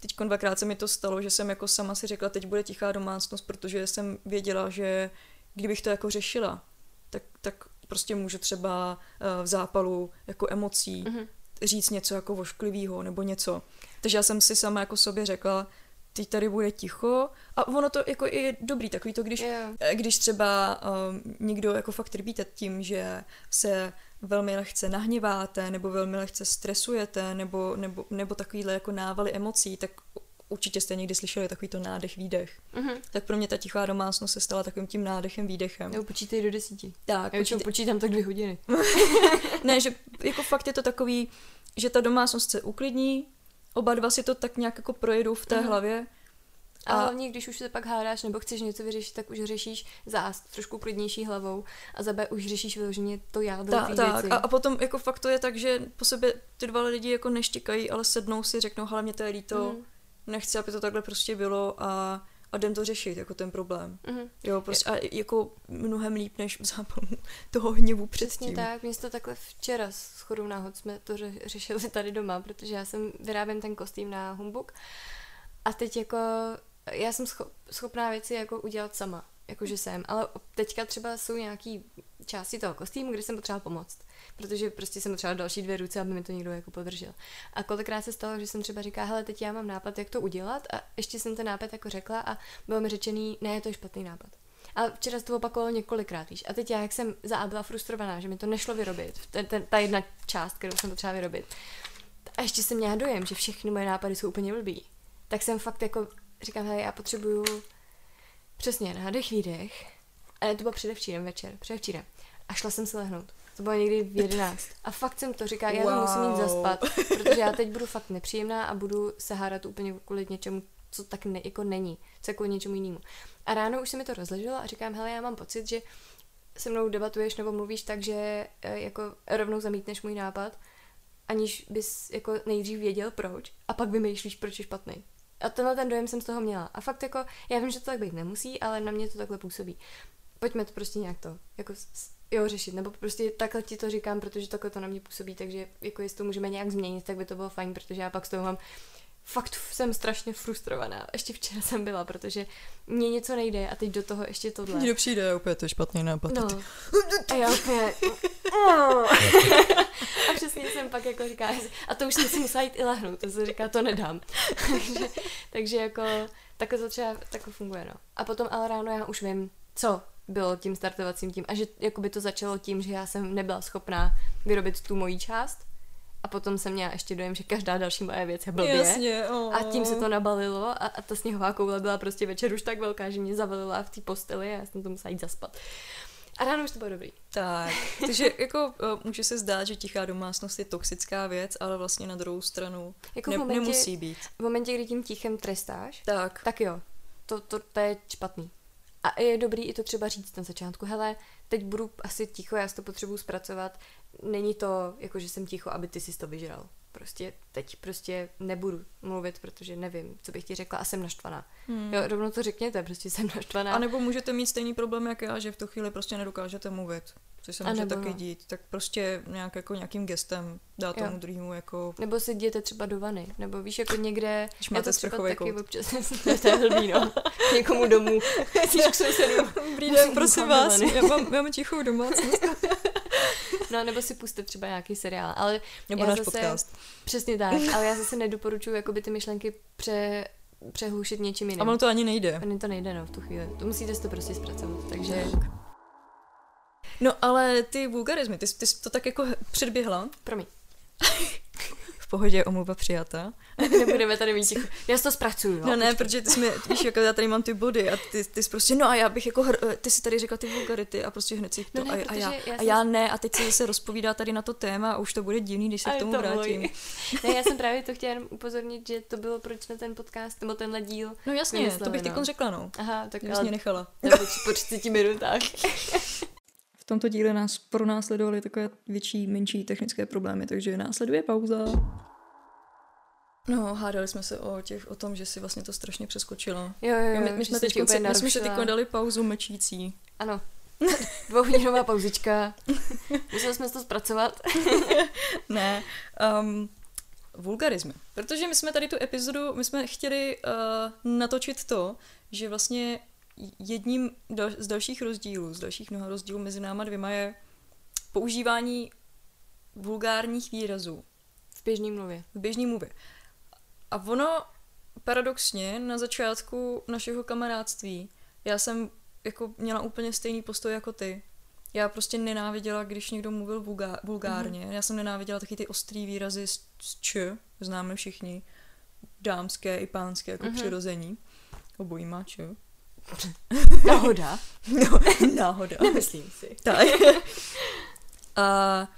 teď dvakrát se mi to stalo, že jsem jako sama si řekla, teď bude tichá domácnost, protože jsem věděla, že kdybych to jako řešila, tak, tak prostě můžu třeba eh, v zápalu jako emocí Mhm. říct něco jako vošklivýho nebo něco. Takže já jsem si sama jako sobě řekla, teď tady bude ticho a ono to jako je dobrý takový to, když, eh, když třeba um, někdo jako fakt trpíte tím, že se velmi lehce nahněváte nebo velmi lehce stresujete nebo, nebo, nebo takovýhle jako návaly emocí, tak určitě jste někdy slyšeli takovýto nádech, výdech. Mhm. Tak pro mě ta tichá domácnost se stala takovým tím nádechem, výdechem. Nebo počítej do desíti. Tak, Já určitě, počítám tak dvě hodiny. ne, že jako fakt je to takový, že ta domácnost se uklidní, oba dva si to tak nějak jako projedou v té Mhm. hlavě A A- hlavně, když už se pak hádáš nebo chceš něco vyřešit, tak už řešíš za trošku klidnější hlavou a za B už řešíš vyloženě to jádro Ta, té tak, věci. a, a potom jako fakt to je tak, že po sebe ty dva lidi jako neštěkají, ale sednou si, řeknou, hele, mě to je líto, Mhm. Nechci, aby to takhle prostě bylo a, a jdem to řešit, jako ten problém. Mhm. Jo, prostě a jako mnohem líp, než v záponu toho hněvu Přesně předtím. tak, mě to takhle včera s chodou náhod jsme to ře- řešili tady doma, protože já jsem vyrábím ten kostým na humbuk a teď jako já jsem scho- schopná věci jako udělat sama, jakože jsem, ale teďka třeba jsou nějaký části toho kostýmu, kde jsem potřeba pomoct, protože prostě jsem potřeba další dvě ruce, aby mi to někdo jako podržel. A kolikrát se stalo, že jsem třeba říká, hele, teď já mám nápad, jak to udělat a ještě jsem ten nápad jako řekla a bylo mi řečený, ne, to je špatný nápad. A včera se to opakovalo několikrát, víš. A teď já, jak jsem za A byla frustrovaná, že mi to nešlo vyrobit, ten, ten, ta jedna část, kterou jsem potřeba vyrobit. A ještě jsem měla dojem, že všechny moje nápady jsou úplně blbý. Tak jsem fakt jako, říkám, hele, já potřebuju přesně nádech, výdech. A to bylo předevčírem večer, předevčírem. A šla jsem se lehnout. To bylo někdy v 11. A fakt jsem to říkala, já to musím jít Wow. zaspat, protože já teď budu fakt nepříjemná a budu se hádat úplně kvůli něčemu, co tak ne, jako není, co kvůli něčemu jinému. A ráno už se mi to rozleželo a říkám, hele, já mám pocit, že se mnou debatuješ nebo mluvíš tak, že eh, jako rovnou zamítneš můj nápad, aniž bys jako nejdřív věděl proč a pak vymýšlíš, proč je špatný. A tenhle ten dojem jsem z toho měla. A fakt jako, já vím, že to tak být nemusí, ale na mě to takhle působí. Pojďme to prostě nějak to, jako jo, řešit, nebo prostě takhle ti to říkám, protože takhle to na mě působí, takže jako jestli to můžeme nějak změnit, tak by to bylo fajn, protože já pak z toho mám fakt jsem strašně frustrovaná. Ještě včera jsem byla, protože mně něco nejde a teď do toho ještě tohle. Někdo přijde opět to je špatný nápad. No. A já úplně... a přesně jsem pak jako říká, a to už jsem si musela jít i lehnout, to se říká, to nedám. takže, takže jako takhle to třeba takhle funguje, no. A potom ale ráno já už vím, co bylo tím startovacím tím a že jako by to začalo tím, že já jsem nebyla schopná vyrobit tu moji část a potom jsem měla ještě dojem, že každá další moje věc je blbě. Jasně, oh. A tím se to nabalilo a, a ta sněhová koule byla prostě večer už tak velká, že mě zavalila v té posteli a já jsem to musela jít zaspat. A ráno už to bylo dobrý. Tak, takže jako uh, může se zdát, že tichá domácnost je toxická věc, ale vlastně na druhou stranu Jako ne, v momentě, nemusí být. v momentě, kdy tím tichem trestáš, Tak, tak jo, to, to, to je špatný. A je dobrý i to třeba říct na začátku, hele, teď budu asi ticho, já si to potřebuji zpracovat. Není to, jako že jsem ticho, aby ty si to vyžral. Prostě teď prostě nebudu mluvit, protože nevím, co bych ti řekla a jsem naštvaná. Hmm. Jo, rovnou to řekněte, prostě jsem naštvaná. A nebo můžete mít stejný problém, jak já, že v tu chvíli prostě nedokážete mluvit. Což se může nebo taky no. dít. Tak prostě nějak jako nějakým gestem dá tomu Jo. druhému jako... Nebo si jděte třeba do vany, nebo víš, jako někde, Když já máte sprchový taky kout. občas, to je blbý, no, někomu domů, k sousedům. Dobrý den, prosím vás, já mám, já mám tichou domácnost. No, nebo si puste třeba nějaký seriál, ale Nebo Já náš zase- podcast. přesně tak, ale já zase nedoporučuji jakoby ty myšlenky pře, přehlušit něčím A jiným. ono to ani nejde. Ani to nejde, no, v tu chvíli. To musíte si to prostě zpracovat, takže No ale ty vulgarizmy, ty, ty jsi to tak jako předběhla. promiň. V pohodě, omluva přijata. Nebudeme tady mít ticho. Já si to zpracuju, jo? No ne, protože ty jsi mi, víš, jako já tady mám ty body a ty, ty jsi prostě, no a já bych jako, hr, ty jsi tady řekla ty vulgarity a prostě hned si to No ne, a, a, já, já a jsem- já ne a teď se zase rozpovídá tady na to téma a už to bude divný, když se A k tomu to vrátím. můj. Ne, já jsem právě to chtěla jenom upozornit, že to bylo proč na ten podcast, nebo tenhle díl. No jasně, to bych no. teď řekla, no. Aha, tak bys mě nechala. ale po, po 30 minutách. V tomto díle nás pronásledovaly takové větší, menší technické problémy, takže následuje pauza. No, hádali jsme se o, těch, o tom, že si vlastně to strašně přeskočila. Jo, jo, jo. my, my, že jsme teď, my jsme si teď dali pauzu mlčící. Ano. Dvouhodinová pauzička. Museli jsme to zpracovat. Ne, um, vulgarizmy. Protože my jsme tady tu epizodu, my jsme chtěli uh, natočit to, že vlastně jedním dal, z dalších rozdílů, z dalších mnoha rozdílů mezi náma dvěma je používání vulgárních výrazů V běžný mluvě. v běžné mluvě. a ono paradoxně na začátku našeho kamarádství já jsem jako měla úplně stejný postoj jako ty. Já prostě nenáviděla, když někdo mluvil vulgá, vulgárně. Mm-hmm. Já jsem nenáviděla taky ty ostrý výrazy z, z č, známe všichni, dámské i pánské jako mm-hmm. přirození. Obojí má č. Náhoda. No, náhoda. Nemyslím si. Tak. A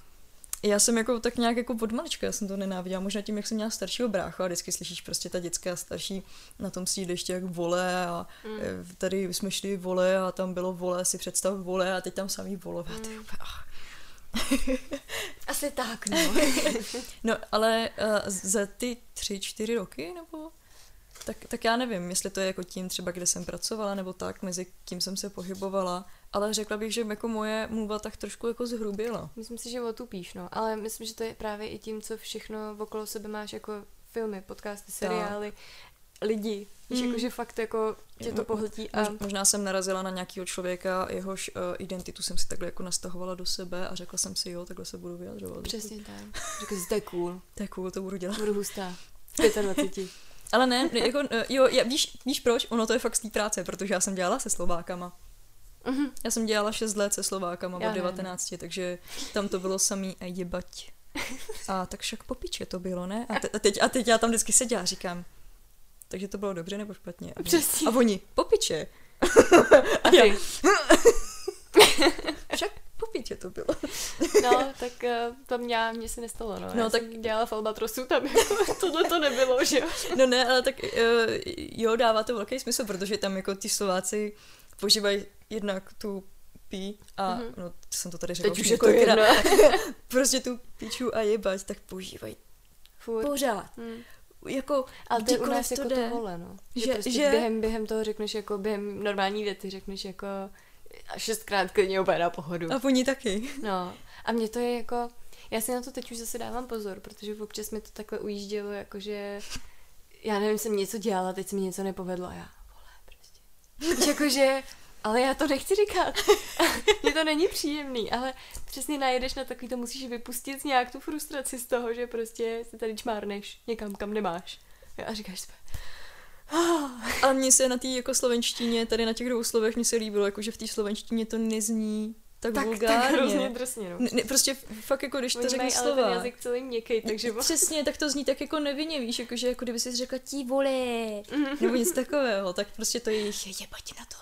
já jsem jako tak nějak jako od malička, já jsem to nenáviděla, možná tím, jak jsem měla staršího brácha a vždycky slyšíš prostě ta dětská starší na tom sídlišti jak vole a mm. tady jsme šli vole a tam bylo vole, si představ vole a teď tam samý volové. Mm. Asi tak, no. no, ale uh, za ty tři, čtyři roky, nebo tak, tak já nevím, jestli to je jako tím třeba, kde jsem pracovala, nebo tak, mezi kým jsem se pohybovala, ale řekla bych, že jako moje mluva tak trošku jako zhrubila. Myslím si, že otupíš, no, ale myslím, že to je právě i tím, co všechno okolo sebe máš jako filmy, podcasty, seriály, tak. lidi, víš, mm. jako, že fakt jako tě to pohltí. A... Možná jsem narazila na nějakého člověka, jehož uh, identitu jsem si takhle jako nastahovala do sebe a řekla jsem si, jo, takhle se budu vyjadřovat. Přesně tak. Řekla jsi, to je cool. To je cool, to budu dělat. Budu hustá. 25. Ale ne, jako, eh, jo, já, víš, víš proč? Ono to je fakt z té práce, protože já jsem dělala se Slovákama. Uh-huh. Já jsem dělala 6 let se Slovákama od 19, ne. takže tam to bylo samý a jebať. A tak však po piče to bylo, ne? A, te, a, teď, a teď já tam vždycky seděla a říkám, takže to bylo dobře nebo špatně? A, Přesně. a oni, po piče. a ty. však po piče to bylo. no, tak uh, to mě, mě se nestalo, no. no já tak jsem dělala v Albatrosu, tam tohle to nebylo, že jo? no ne, ale tak uh, jo, dává to velký smysl, protože tam jako ti Slováci používají jednak tu pí a, mm-hmm. no, jsem to tady řekla Teď už je to jedno. prostě tu píču a jebať, tak používají Furt. pořád. Mm. Jako, ale to je u nás jako to, to vole, no. Že, že, prostě že... Během, během toho řekneš jako, během normální věty řekneš jako a šestkrát klidně úplně na pohodu. A oni taky. No. A mě to je jako, já si na to teď už zase dávám pozor, protože občas mi to takhle ujíždělo, jakože já nevím, jsem něco dělala, teď se mi něco nepovedlo a já, vole, prostě. jakože ale já to nechci říkat. Mně to není příjemný, ale přesně najedeš na takový, to musíš vypustit nějak tu frustraci z toho, že prostě se tady čmárneš někam, kam nemáš. A říkáš si, a mně se na té jako slovenštině, tady na těch dvou slovech mi se líbilo, jako že v té slovenštině to nezní tak, tak vulgárně. Tak hrozně drsně, no. Ne, prostě fakt jako, když Oni to řekne slova. ale ten jazyk celý měkký, takže... Přesně, tak to zní tak jako nevinně, víš, jako, že jako kdyby si řekla tí vole, mm-hmm. nebo něco takového, tak prostě to je jebať na to.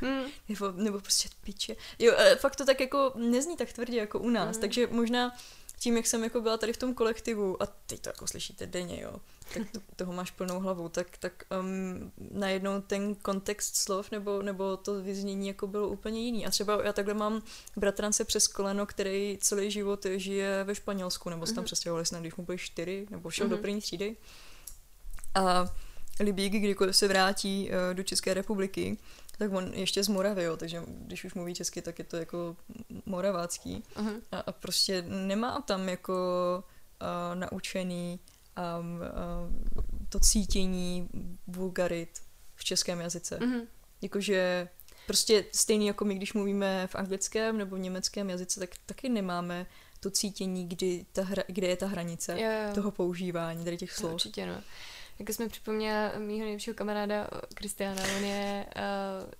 mm. nebo, nebo prostě piče. Jo, e, fakt to tak jako nezní tak tvrdě jako u nás, mm. takže možná tím, jak jsem jako byla tady v tom kolektivu, a teď to jako slyšíte denně, jo, tak to, toho máš plnou hlavu, tak, tak um, najednou ten kontext slov nebo, nebo to vyznění jako bylo úplně jiný. A třeba já takhle mám bratrance přes koleno, který celý život žije ve Španělsku, nebo se tam mm-hmm. přestěhovali snad, když mu byly čtyři, nebo šel mm-hmm. do mhm. první třídy. A Libík, kdykoliv se vrátí uh, do České republiky, tak on ještě z Moravy, jo, takže když už mluví česky, tak je to jako moravácký. Uh-huh. A, a prostě nemá tam jako uh, naučený um, uh, to cítění vulgarit v českém jazyce. Uh-huh. Jakože prostě stejný jako my, když mluvíme v anglickém nebo v německém jazyce, tak taky nemáme to cítění, kdy ta hra, kde je ta hranice jo, jo. toho používání, tady těch slov. Určitě, no. Jak jsme připomněla mýho nejlepšího kamaráda Kristiana, on je, uh,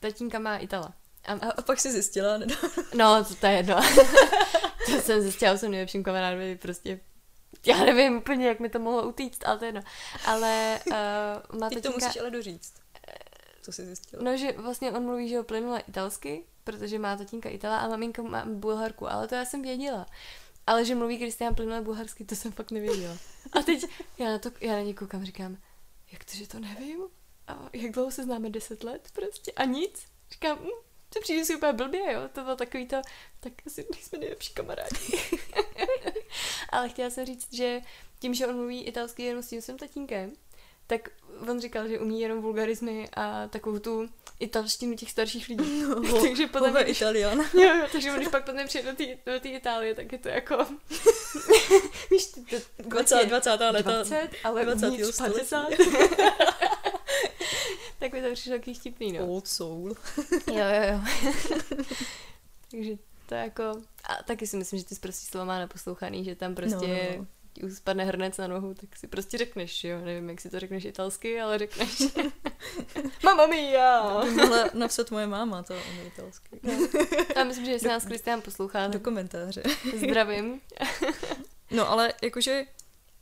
tatínka má Itala. A, a, a pak si zjistila, ne? No, to, to je jedno. to jsem zjistila, jsem nejlepším kamarádem, prostě já nevím úplně, jak mi to mohlo utíct, ale to je jedno. Ale uh, má tatínka... to musíš ale doříct. Co jsi zjistila? No, že vlastně on mluví, že ho plynule italsky, protože má tatínka Itala a maminka má Bulharku, ale to já jsem věděla. Ale že mluví Kristián plynule bulharsky, to jsem fakt nevěděla. A teď já na to, já na ně koukám, říkám, jak to, že to nevím? A jak dlouho se známe? Deset let prostě? A nic? Říkám, hm, to přijde si úplně blbě, jo? To bylo takový to, tak asi jsme nejlepší kamarádi. Ale chtěla jsem říct, že tím, že on mluví italsky jenom s tím svým tatínkem, tak on říkal, že umí jenom vulgarizmy a takovou tu italštinu těch starších lidí. No, takže podle mě... Italian. Jo, jo, takže když pak potom přijde do té Itálie, tak je to jako... Víš, to, to, 20, 20. leta. 20, ale 20. 50. tak mi to přišlo taky vtipný, no. Old soul. jo, jo, jo. takže to jako... A taky si myslím, že ty prostě slova má neposlouchaný, že tam prostě... No, no ti spadne hrnec na nohu, tak si prostě řekneš, jo. Nevím, jak si to řekneš italsky, ale řekneš. Mamma mia! To by mohla napsat moje máma, to umí italsky. No. Já myslím, že jestli nás Kristián poslouchá, Do komentáře. zdravím. No ale jakože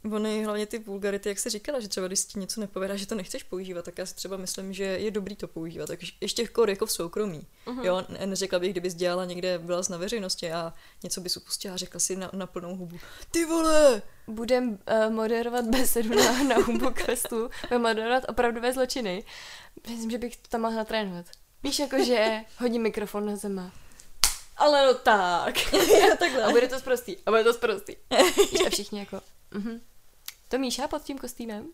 Ony hlavně ty vulgarity, jak se říkala, že třeba když ti něco nepovědá, že to nechceš používat, tak já si třeba myslím, že je dobrý to používat, tak ještě kor jako v soukromí. Mhm. Jo, ne- neřekla bych, kdybys dělala někde, byla na veřejnosti a něco bys upustila a řekla si na, na plnou hubu, ty vole, Budem uh, moderovat besedu na, na Humbug Festu, budem moderovat opravdové zločiny. Myslím, že bych to tam mohla natrénovat. Víš, jakože hodím mikrofon na zema. Ale no tak. jo, takhle. A bude to zprostý. A bude to zprostý. A všichni jako, mhm. To Míša pod tím kostýmem?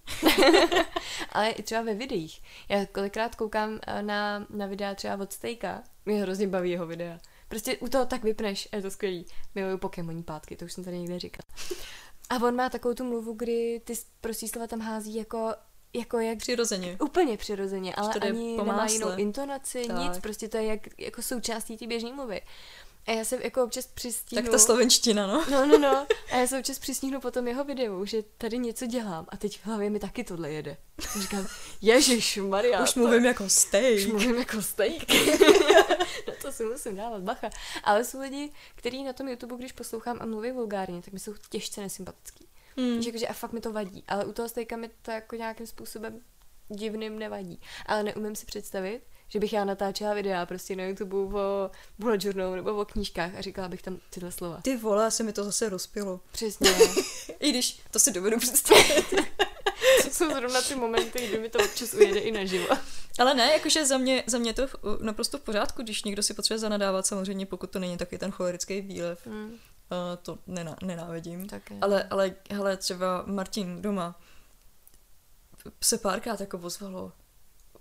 Ale i třeba ve videích. Já kolikrát koukám eh, na, na videa třeba od Stejka. Mě hrozně baví jeho videa. Prostě u toho tak vypneš, je to skvělý. Miluju Pokémoní pátky, to už jsem tady někde říkala. A on má takovou tu mluvu, kdy ty prostý slova tam hází jako, jako jak Přirozeně. Úplně přirozeně, ale ani nemá jinou intonaci, Tak. nic, prostě to je jak, jako součástí té běžné mluvy. A já se jako občas přistihnu... Tak ta slovenština, no. No, no, no. A já se občas přistihnu po tom jeho videu, že tady něco dělám a teď v hlavě mi taky tohle jede. A říkám, Ježíš Maria. Už mluvím jako Už steak. mluvím jako steak. na to si musím dávat bacha. Ale jsou lidi, kteří na tom YouTube, když poslouchám a mluví vulgárně, tak mi jsou těžce nesympatický. Hmm. Že, jakože a fakt mi to vadí. Ale u toho stejka mi to jako nějakým způsobem divným nevadí. Ale neumím si představit, že bych já natáčela videa prostě na YouTube o bullet journal nebo o knížkách a říkala bych tam tyhle slova. Ty vole, se mi to zase rozpilo. Přesně. I když to si dovedu představit. to jsou zrovna ty momenty, kdy mi to občas ujede i naživo. Ale ne, jakože za mě, za mě to v- naprosto v pořádku, když někdo si potřebuje zanadávat, samozřejmě pokud to není taky ten cholerický výlev, Hmm, uh, to nená, nenávidím. také. Ale, ale hele, třeba Martin doma se párkrát jako ozvalo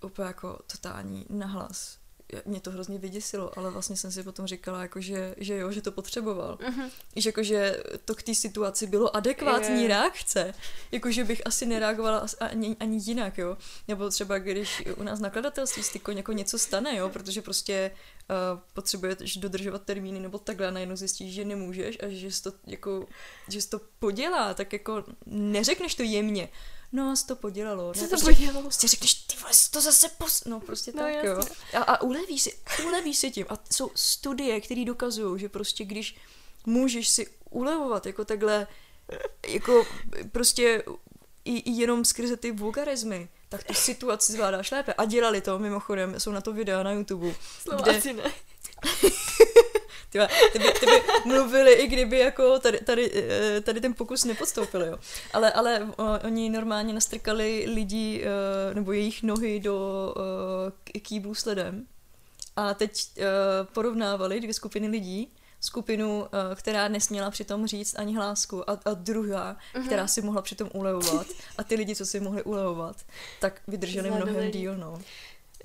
úplně jako totální nahlas. Mě to hrozně vyděsilo, ale vlastně jsem si potom říkala, jako že, že jo, že to potřeboval. Mhm. Že jakože to k té situaci bylo adekvátní Je. reakce. Jakože bych asi nereagovala ani, ani jinak, jo. Nebo třeba když u nás nakladatelství si jako, jako něco stane, jo, protože prostě uh, potřebuješ dodržovat termíny nebo takhle a najednou zjistíš, že nemůžeš a že jsi to, jako, že jsi to podělá, tak jako neřekneš to jemně. No, jsi to podělalo. Co ne, to prostě, podělalo? Prostě řekneš, ty vole, to zase pos... No, prostě No, tak, jo. jasně. A, a ulevíš si, ulevíš si tím. A jsou studie, které dokazují, že prostě když můžeš si ulevovat jako takhle, jako prostě i, i jenom skrze ty vulgarizmy, tak tu situaci zvládáš lépe. A dělali to, mimochodem, jsou na to videa na YouTube. Slova kde- ne. Ty, vole, ty, by, ty by mluvili, i kdyby jako tady, tady, eh, tady ten pokus nepodstoupili, jo. Ale, ale oni normálně nastrkali lidi, eh, nebo jejich nohy do eh, kýblů s ledem a teď porovnávali dvě skupiny lidí, skupinu, která nesměla přitom říct ani hlásku a, a druhá, Mhm. která si mohla přitom ulevovat a ty lidi, co si mohli ulevovat, tak vydrželi mnohem díl, no.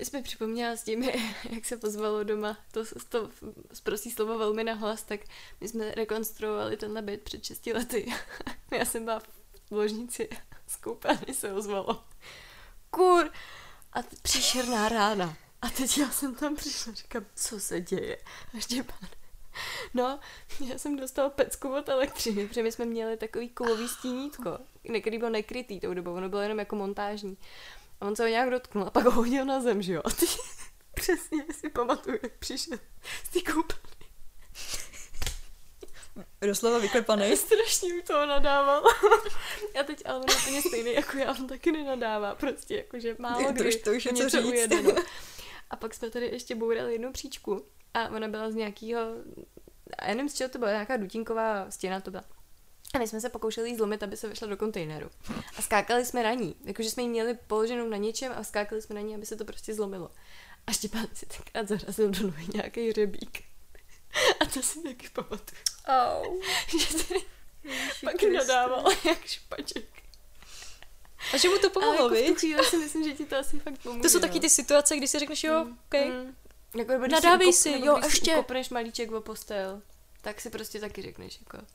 Jsi mi připomněla s tím, jak se pozvalo doma to, to zprostý slovo velmi nahlas, tak my jsme rekonstruovali tenhle byt před 6 lety. Já jsem byla v ložnici z koupelny se ozvalo. Kur! A příšerná rána. A teď já jsem tam přišla, říkám, co se děje? A Štěpán. No, já jsem dostal pecku od elektřiny, protože my jsme měli takový kovový stínítko, který byl nekrytý tou dobou, ono bylo jenom jako montážní. A on se ho nějak dotknul a pak ho hodil na zem, že jo? A ty přesně si pamatuju, jak přišel z té koupelny. Doslova vyklepaný. Strašně mi toho nadával. A teď ale on je úplně stejný jako já, on taky nenadává. Prostě jakože málo To kdy už- to už je co něco říct. ujede. No. A pak jsme tady ještě bourali jednu příčku a ona byla z nějakého, a já nevím z čeho to byla, nějaká dutinková stěna to byla. A my jsme se pokoušeli jí zlomit, aby se vešla do kontejneru. A skákali jsme na ní. Jakože jsme ji měli položenou na něčem a skákali jsme na ní, aby se to prostě zlomilo. A Štěpán si tenkrát zarazil do nohy nějaký hřebík. A to si taky pamatuju. Au. Že tady pak Kriste. nadával jak špaček. A že mu to Ale pomohlo, jako v tu viď? chvíli si myslím, že ti to asi fakt pomůže. To jsou taky no. ty situace, kdy si řekneš, jo, Mm, OK. mm. Jako, když Nadávej si, nebo jo, když ještě. Si ukopneš malíček o postel, tak si prostě taky řekneš, jako.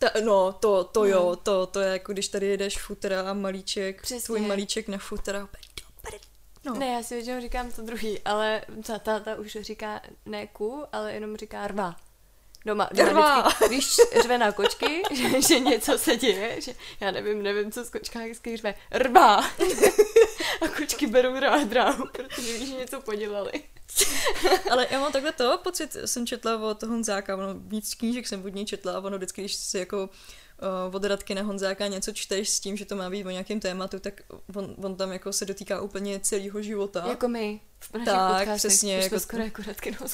Ta, no, to, to jo, No. to, to je jako když tady jedeš futera a malíček, Přesně. tvůj malíček na dobrý. No. Ne, já si většinou říkám to druhý, ale ta, ta, ta už říká ne ku, ale jenom říká rva. Doma, doma Rvá. vždycky, když řve na kočky, že, že, něco se děje, že já nevím, nevím, co z kočka vždycky řve, rvá. A kočky berou rád dráhu, protože víš, něco podělali. Ale já mám takhle to pocit, jsem četla od Honzáka, ono víc knížek jsem od něj četla a ono vždycky, když si jako uh, od Radky na Honzáka něco čteš s tím, že to má být o nějakém tématu, tak on, on tam jako se dotýká úplně celého života. Jako my v našich Tak, podcastech. přesně, jako skoro jako Radky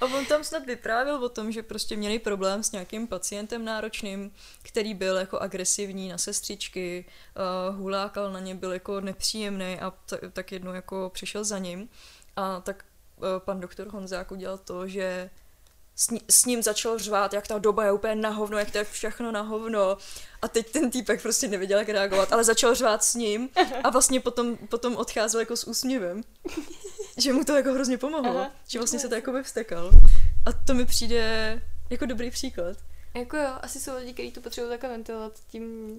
A on tam snad vyprávěl o tom, že prostě měli problém s nějakým pacientem náročným, který byl jako agresivní na sestřičky, uh, hulákal na ně, byl jako nepříjemný a t- tak jednou jako přišel za ním. A tak uh, pan doktor Honzák udělal to, že s, ní, s ním začal řvát, jak ta doba je úplně na hovno, jak to je všechno na hovno. A teď ten týpek prostě nevěděl, jak reagovat, ale začal řvát s ním a vlastně potom, potom odcházel jako s úsměvem. Že mu to jako hrozně pomohlo. Aha. že vlastně se to jako vyvstekal. A to mi přijde jako dobrý příklad. Jako jo, asi jsou lidi, kteří to potřebují takhle ventilovat tím...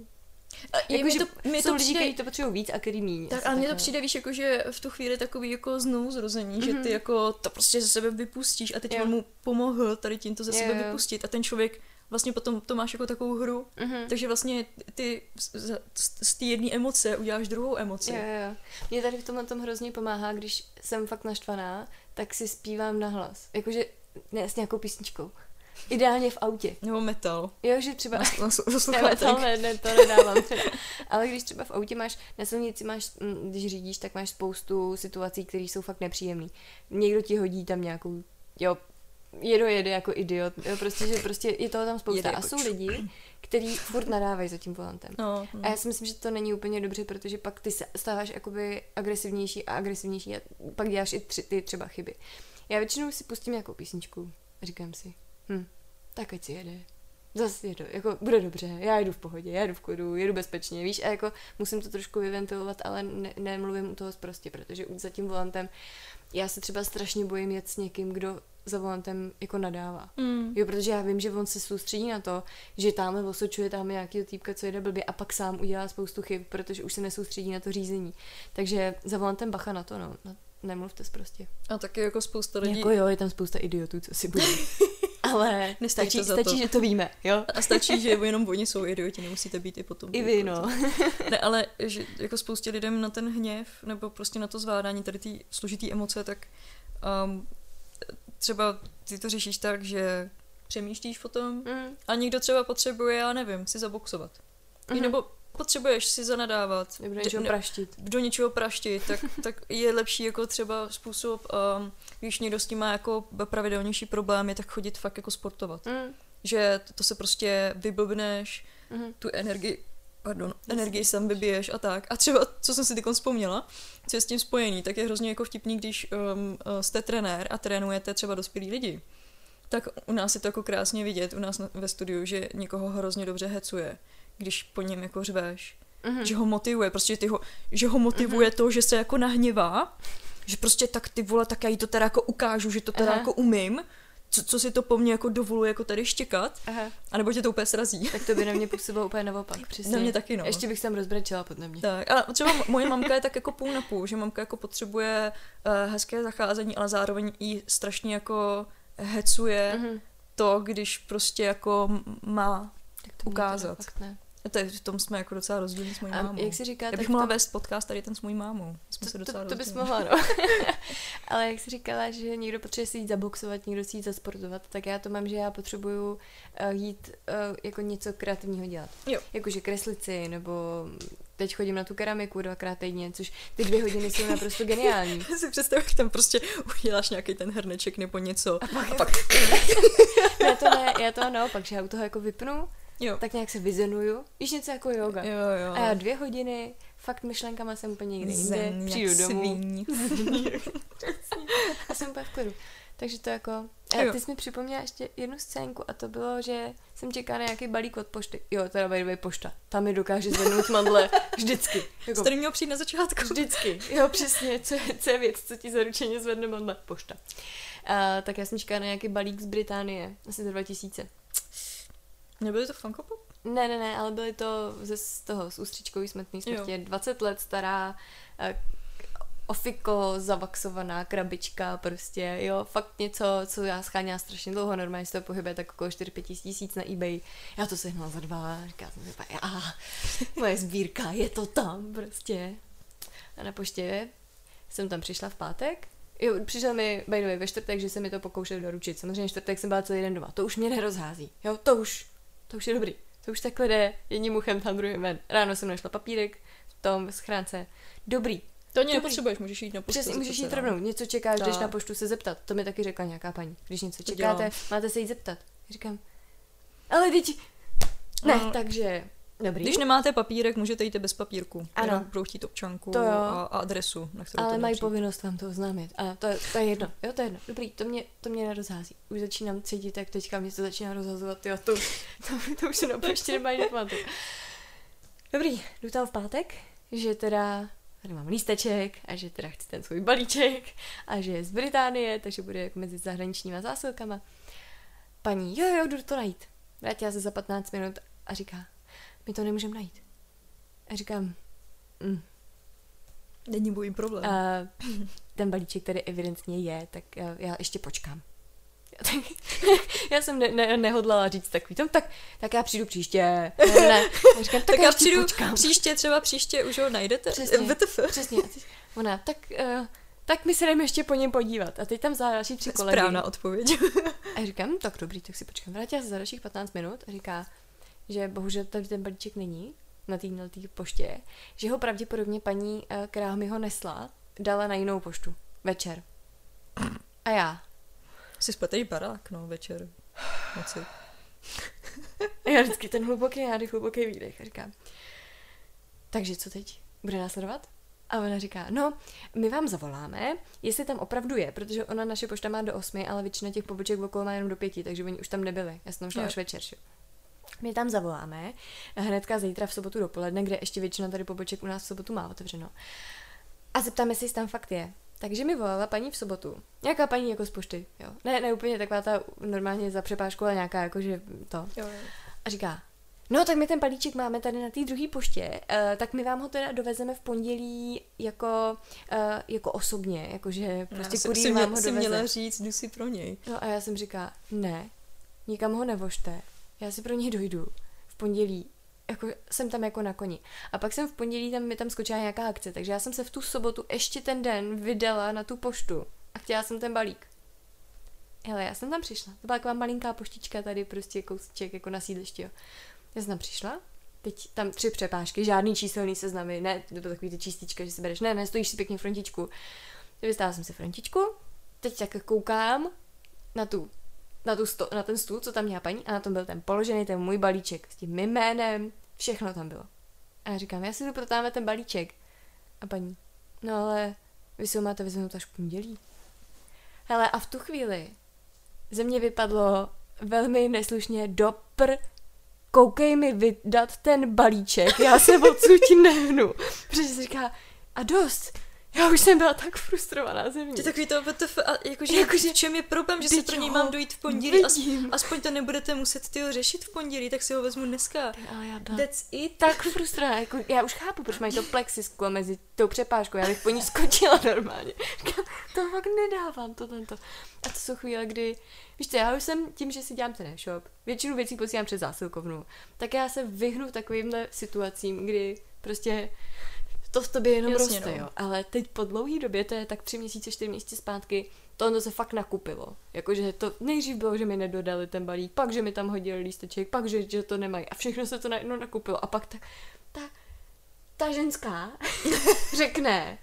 A je, Jako, mi to, mi jsou to lidi, přijde, kteří to potřebují víc a který míň. tak, ale mně to přijde, víš, jako, že v tu chvíli takový jako znovu zrození, mm-hmm. že ty jako to prostě ze sebe vypustíš a teď on mu pomohl tady tím to ze sebe vypustit a ten člověk vlastně potom to máš jako takovou hru, Mhm. takže vlastně ty z, z, z té jedné emoce uděláš druhou emoci. Jo, jo. Mě tady v tomhle tom hrozně pomáhá, když jsem fakt naštvaná, tak si zpívám nahlas. Jakože ne s nějakou písničkou. Ideálně v autě. Nebo metal. Jo, že třeba... Na, na, na Ne, ne, ne, to nedávám teda. Ale když třeba v autě máš, na silnici máš, když řídíš, tak máš spoustu situací, které jsou fakt nepříjemné. Někdo ti hodí tam nějakou, jo, jedo jede jako idiot, jo, prostě, že prostě je toho tam spousta. Jede A jako jsou lidi, kteří furt nadávají za tím volantem. No, A já si myslím, že to není úplně dobře, protože pak ty se stáváš jakoby agresivnější a agresivnější a pak děláš i tři, ty třeba chyby. Já většinou si pustím nějakou písničku říkám si, hm, tak ať si jede. Zase jedu, jako bude dobře, já jedu v pohodě, já jedu v klidu, jedu bezpečně, víš, a jako musím to trošku vyventilovat, ale ne, nemluvím u toho prostě, protože za tím volantem já se třeba strašně bojím jet s někým, kdo za volantem jako nadává. Mm. Jo, protože já vím, že on se soustředí na to, že tamhle osočuje tam nějaký týpka, co jede blbě a pak sám udělá spoustu chyb, protože už se nesoustředí na to řízení. Takže za volantem bacha na to, no. nemluvte prostě. A taky jako spousta lidí... Jako jo, je tam spousta idiotů, co si budou. Ale Nestojí stačí, to stačí to. že to víme, jo? A stačí, že jenom oni jsou idioti, nemusíte být i potom. I vy, no. Ne, ale že jako spoustě lidem na ten hněv nebo prostě na to zvládání tady ty složitý emoce, tak um, třeba ty to řešíš tak, že přemýšlíš o tom Mm. a někdo třeba potřebuje, já nevím, si zaboxovat. Mhm. Mm. Nebo potřebuješ si zanadávat. Nebude d- něčeho praštit. do něčeho praštit, tak, tak je lepší jako třeba způsob, um, když někdo s tím má jako pravidelnější problémy, tak chodit fakt jako sportovat. Mm. Že to, to se prostě vyblbneš, Mhm. tu energii, pardon, energii sam vybiješ a tak. A třeba, co jsem si teď vzpomněla, co je s tím spojený, tak je hrozně jako vtipný, když um, jste trenér a trénujete třeba dospělí lidi. Tak u nás je to jako krásně vidět, u nás ve studiu, že někoho hrozně dobře hecuje, když po něm jako řveš. Mhm. Že ho motivuje, prostě ty ho, že ho motivuje to, že se jako nahněvá, že prostě tak ty vole, tak já jí to teda jako ukážu, že to teda Aha. jako umím, co, co si to po mně jako dovoluje jako tady štěkat, Aha. anebo tě to úplně srazí. Tak to by na mě působilo úplně naopak, přesně. Na mě taky, no. Ještě bych tam rozbrečela podle mě. Tak, ale třeba mo- moje mamka je tak jako půl na půl, že mamka jako potřebuje uh, hezké zacházení, ale zároveň jí strašně jako hecuje Mhm. to, když prostě jako má. Tak to ukázat. Fakt ne. To je, v tom jsme jako docela rozdílní s mojí A mámou. jak si říká, Já tak bych mohla tom- vést podcast tady ten s mojí mámou. Jsme se To, docela to, to bys mohla, no. Ale jak jsi říkala, že někdo potřebuje si jít zaboxovat, někdo si jít zasportovat, tak já to mám, že já potřebuju uh, jít uh, jako něco kreativního dělat. Jo. Jakože kreslit si, nebo teď chodím na tu keramiku dvakrát týdně, což ty dvě hodiny jsou naprosto geniální. Já si představuji, jak tam prostě uděláš nějaký ten hrneček nebo něco. A pak, a pak Já to ne, já to naopak, že já u toho jako vypnu, jo. tak nějak se vyzenuju, víš něco jako yoga. Jo, jo. A já dvě hodiny, fakt myšlenkama jsem úplně někde jinde, přijdu domů a jsem úplně v klidu. Takže to jako... A Jo. ty jsi mi připomněla ještě jednu scénku a to bylo, že jsem čekala na nějaký balík od pošty. Jo, teda by pošta. Tam mi dokáže zvednout mandle vždycky. Jako, tady měl přijít na začátku. vždycky. Jo, přesně. Co je, co je věc, co ti zaručeně zvedne mandle? Pošta. A, tak já jsem čekala na nějaký balík z Británie. Asi za 2000. Nebyly to Funko Pop? Ne, ne, ne, ale byly to ze z toho, z ústřičkový smetný smrtě. 20 let stará eh, ofiko, zavaxovaná krabička, prostě, jo, fakt něco, co já scháněla strašně dlouho, normálně se to pohybuje tak okolo 4-5 tisíc na eBay. Já to sehnala za dva, říká jsem si, a moje sbírka, je to tam, prostě. A na poště jsem tam přišla v pátek, Jo, přišel mi, by the way, ve čtvrtek, že se mi to pokoušel doručit. Samozřejmě čtvrtek jsem byla celý den doma. To už mě nerozhází. Jo, to už, to už je dobrý. To už takhle jde jedním uchem tam druhým ven. Ráno jsem našla papírek v tom schránce. Dobrý, to ani nepotřebuješ, můžeš jít na poštu. Přesně, můžeš jít rovnou. Něco čekáš, jdeš na poštu se zeptat. To mi taky řekla nějaká paní. Když něco čekáte, máte se jít zeptat. Říkám, ale teď... Ne, no. takže Dobrý. Když nemáte papírek, můžete jít bez papírku. Ano. Budou chtít občanku to a, a adresu, na kterou Ale to mají povinnost vám to oznámit. A to, to je jedno. Jo, to je jedno. Dobrý, to mě, to mě nerozhází. Už začínám cítit, jak teďka mě to začíná rozhazovat. Jo, to, to, to už se na ještě nemají nepamatuju. Dobrý, jdu tam v pátek, že teda tady mám lísteček a že teda chci ten svůj balíček a že je z Británie, takže bude jako mezi zahraničníma zásilkama. Paní, jo, jo, jdu to najít. Vrátila se za 15 minut a říká, my to nemůžeme najít. A říkám, mm. Není můj problém. A ten balíček tady evidentně je, tak já ještě počkám. já jsem ne, ne, nehodlala říct takový tom, tak, tak já přijdu příště. Ne, ne. Říkám, tak, tak já přijdu počkám. příště, třeba příště už ho najdete. Přesně, VTF. přesně. Ona, tak, uh, tak my se jdeme ještě po něm podívat. A teď tam za další tři kolegy. Správná odpověď. a říkám, tak dobrý, tak si počkám. Vrátila se za dalších 15 minut a říká, že bohužel tady ten balíček není na té na poště, že ho pravděpodobně paní, eh, která mi ho nesla, dala na jinou poštu. Večer. A já. Jsi spletej barák, no, večer. Noci. já vždycky ten hluboký nádech, hluboký výdech. A říkám, takže co teď? Bude následovat? A ona říká, no, my vám zavoláme, jestli tam opravdu je, protože ona naše pošta má do osmi, ale většina těch poboček okolo má jenom do pěti, takže oni už tam nebyli. Já jsem tam šla až večer. Že? My tam zavoláme, hnedka zítra v sobotu dopoledne, kde ještě většina tady poboček u nás v sobotu má otevřeno. A zeptáme se, jestli tam fakt je. Takže mi volala paní v sobotu. Nějaká paní jako z pošty, jo. Ne, ne úplně taková ta normálně za přepážku, ale nějaká jako, že to. Jo, jo. A říká, no tak my ten palíček máme tady na té druhé poště, uh, tak my vám ho teda dovezeme v pondělí jako, uh, jako osobně, jakože prostě kurýr vám ho doveze. měla říct, jdu si pro něj. No a já jsem říká, ne, nikam ho nevožte, já si pro něj dojdu v pondělí, jako jsem tam jako na koni. A pak jsem v pondělí, tam mi tam skočila nějaká akce, takže já jsem se v tu sobotu ještě ten den vydala na tu poštu a chtěla jsem ten balík. Ale já jsem tam přišla. To byla taková malinká poštička tady, prostě kousíček jako na sídlišti. Jo. Já jsem tam přišla, teď tam tři přepážky, žádný číselný seznamy, ne, to bylo takový ty čístička, že si bereš, ne, ne, stojíš si pěkně frontičku. Vystávala jsem si frontičku, teď tak koukám na tu na, tu sto, na ten stůl, co tam měla paní, a na tom byl ten položený ten můj balíček s tím mým jménem, všechno tam bylo. A já říkám, já si tu protáme ten balíček. A paní, no ale vy si ho máte vyzvenout až v pondělí. Hele, a v tu chvíli ze mě vypadlo velmi neslušně do pr koukej mi vydat ten balíček, já se odsud nehnu. Protože si říká, a dost, já už jsem byla tak frustrovaná ze mě. To takový to, WTF, a jakože, jakože v čem je problém, že se pro něj mám dojít v pondělí, as, aspoň to nebudete muset ty řešit v pondělí, tak si ho vezmu dneska. Ale já byla That's it. tak frustrovaná, jako, já už chápu, proč mají to plexisklo mezi tou přepážkou, já bych po ní skočila normálně. to fakt nedávám, to tento. A to jsou chvíle, kdy, víš co, já už jsem tím, že si dělám ten e-shop, většinu věcí posílám přes zásilkovnu, tak já se vyhnu takovýmhle situacím, kdy prostě to v tobě jenom Jasně, roste, no. jo. Ale teď po dlouhé době, to je tak tři měsíce, čtyři měsíce zpátky, to ono se fakt nakupilo. Jakože to nejdřív bylo, že mi nedodali ten balík, pak, že mi tam hodili lísteček, pak, že, že to nemají. A všechno se to najednou nakupilo. A pak ta, ta, ta ženská řekne,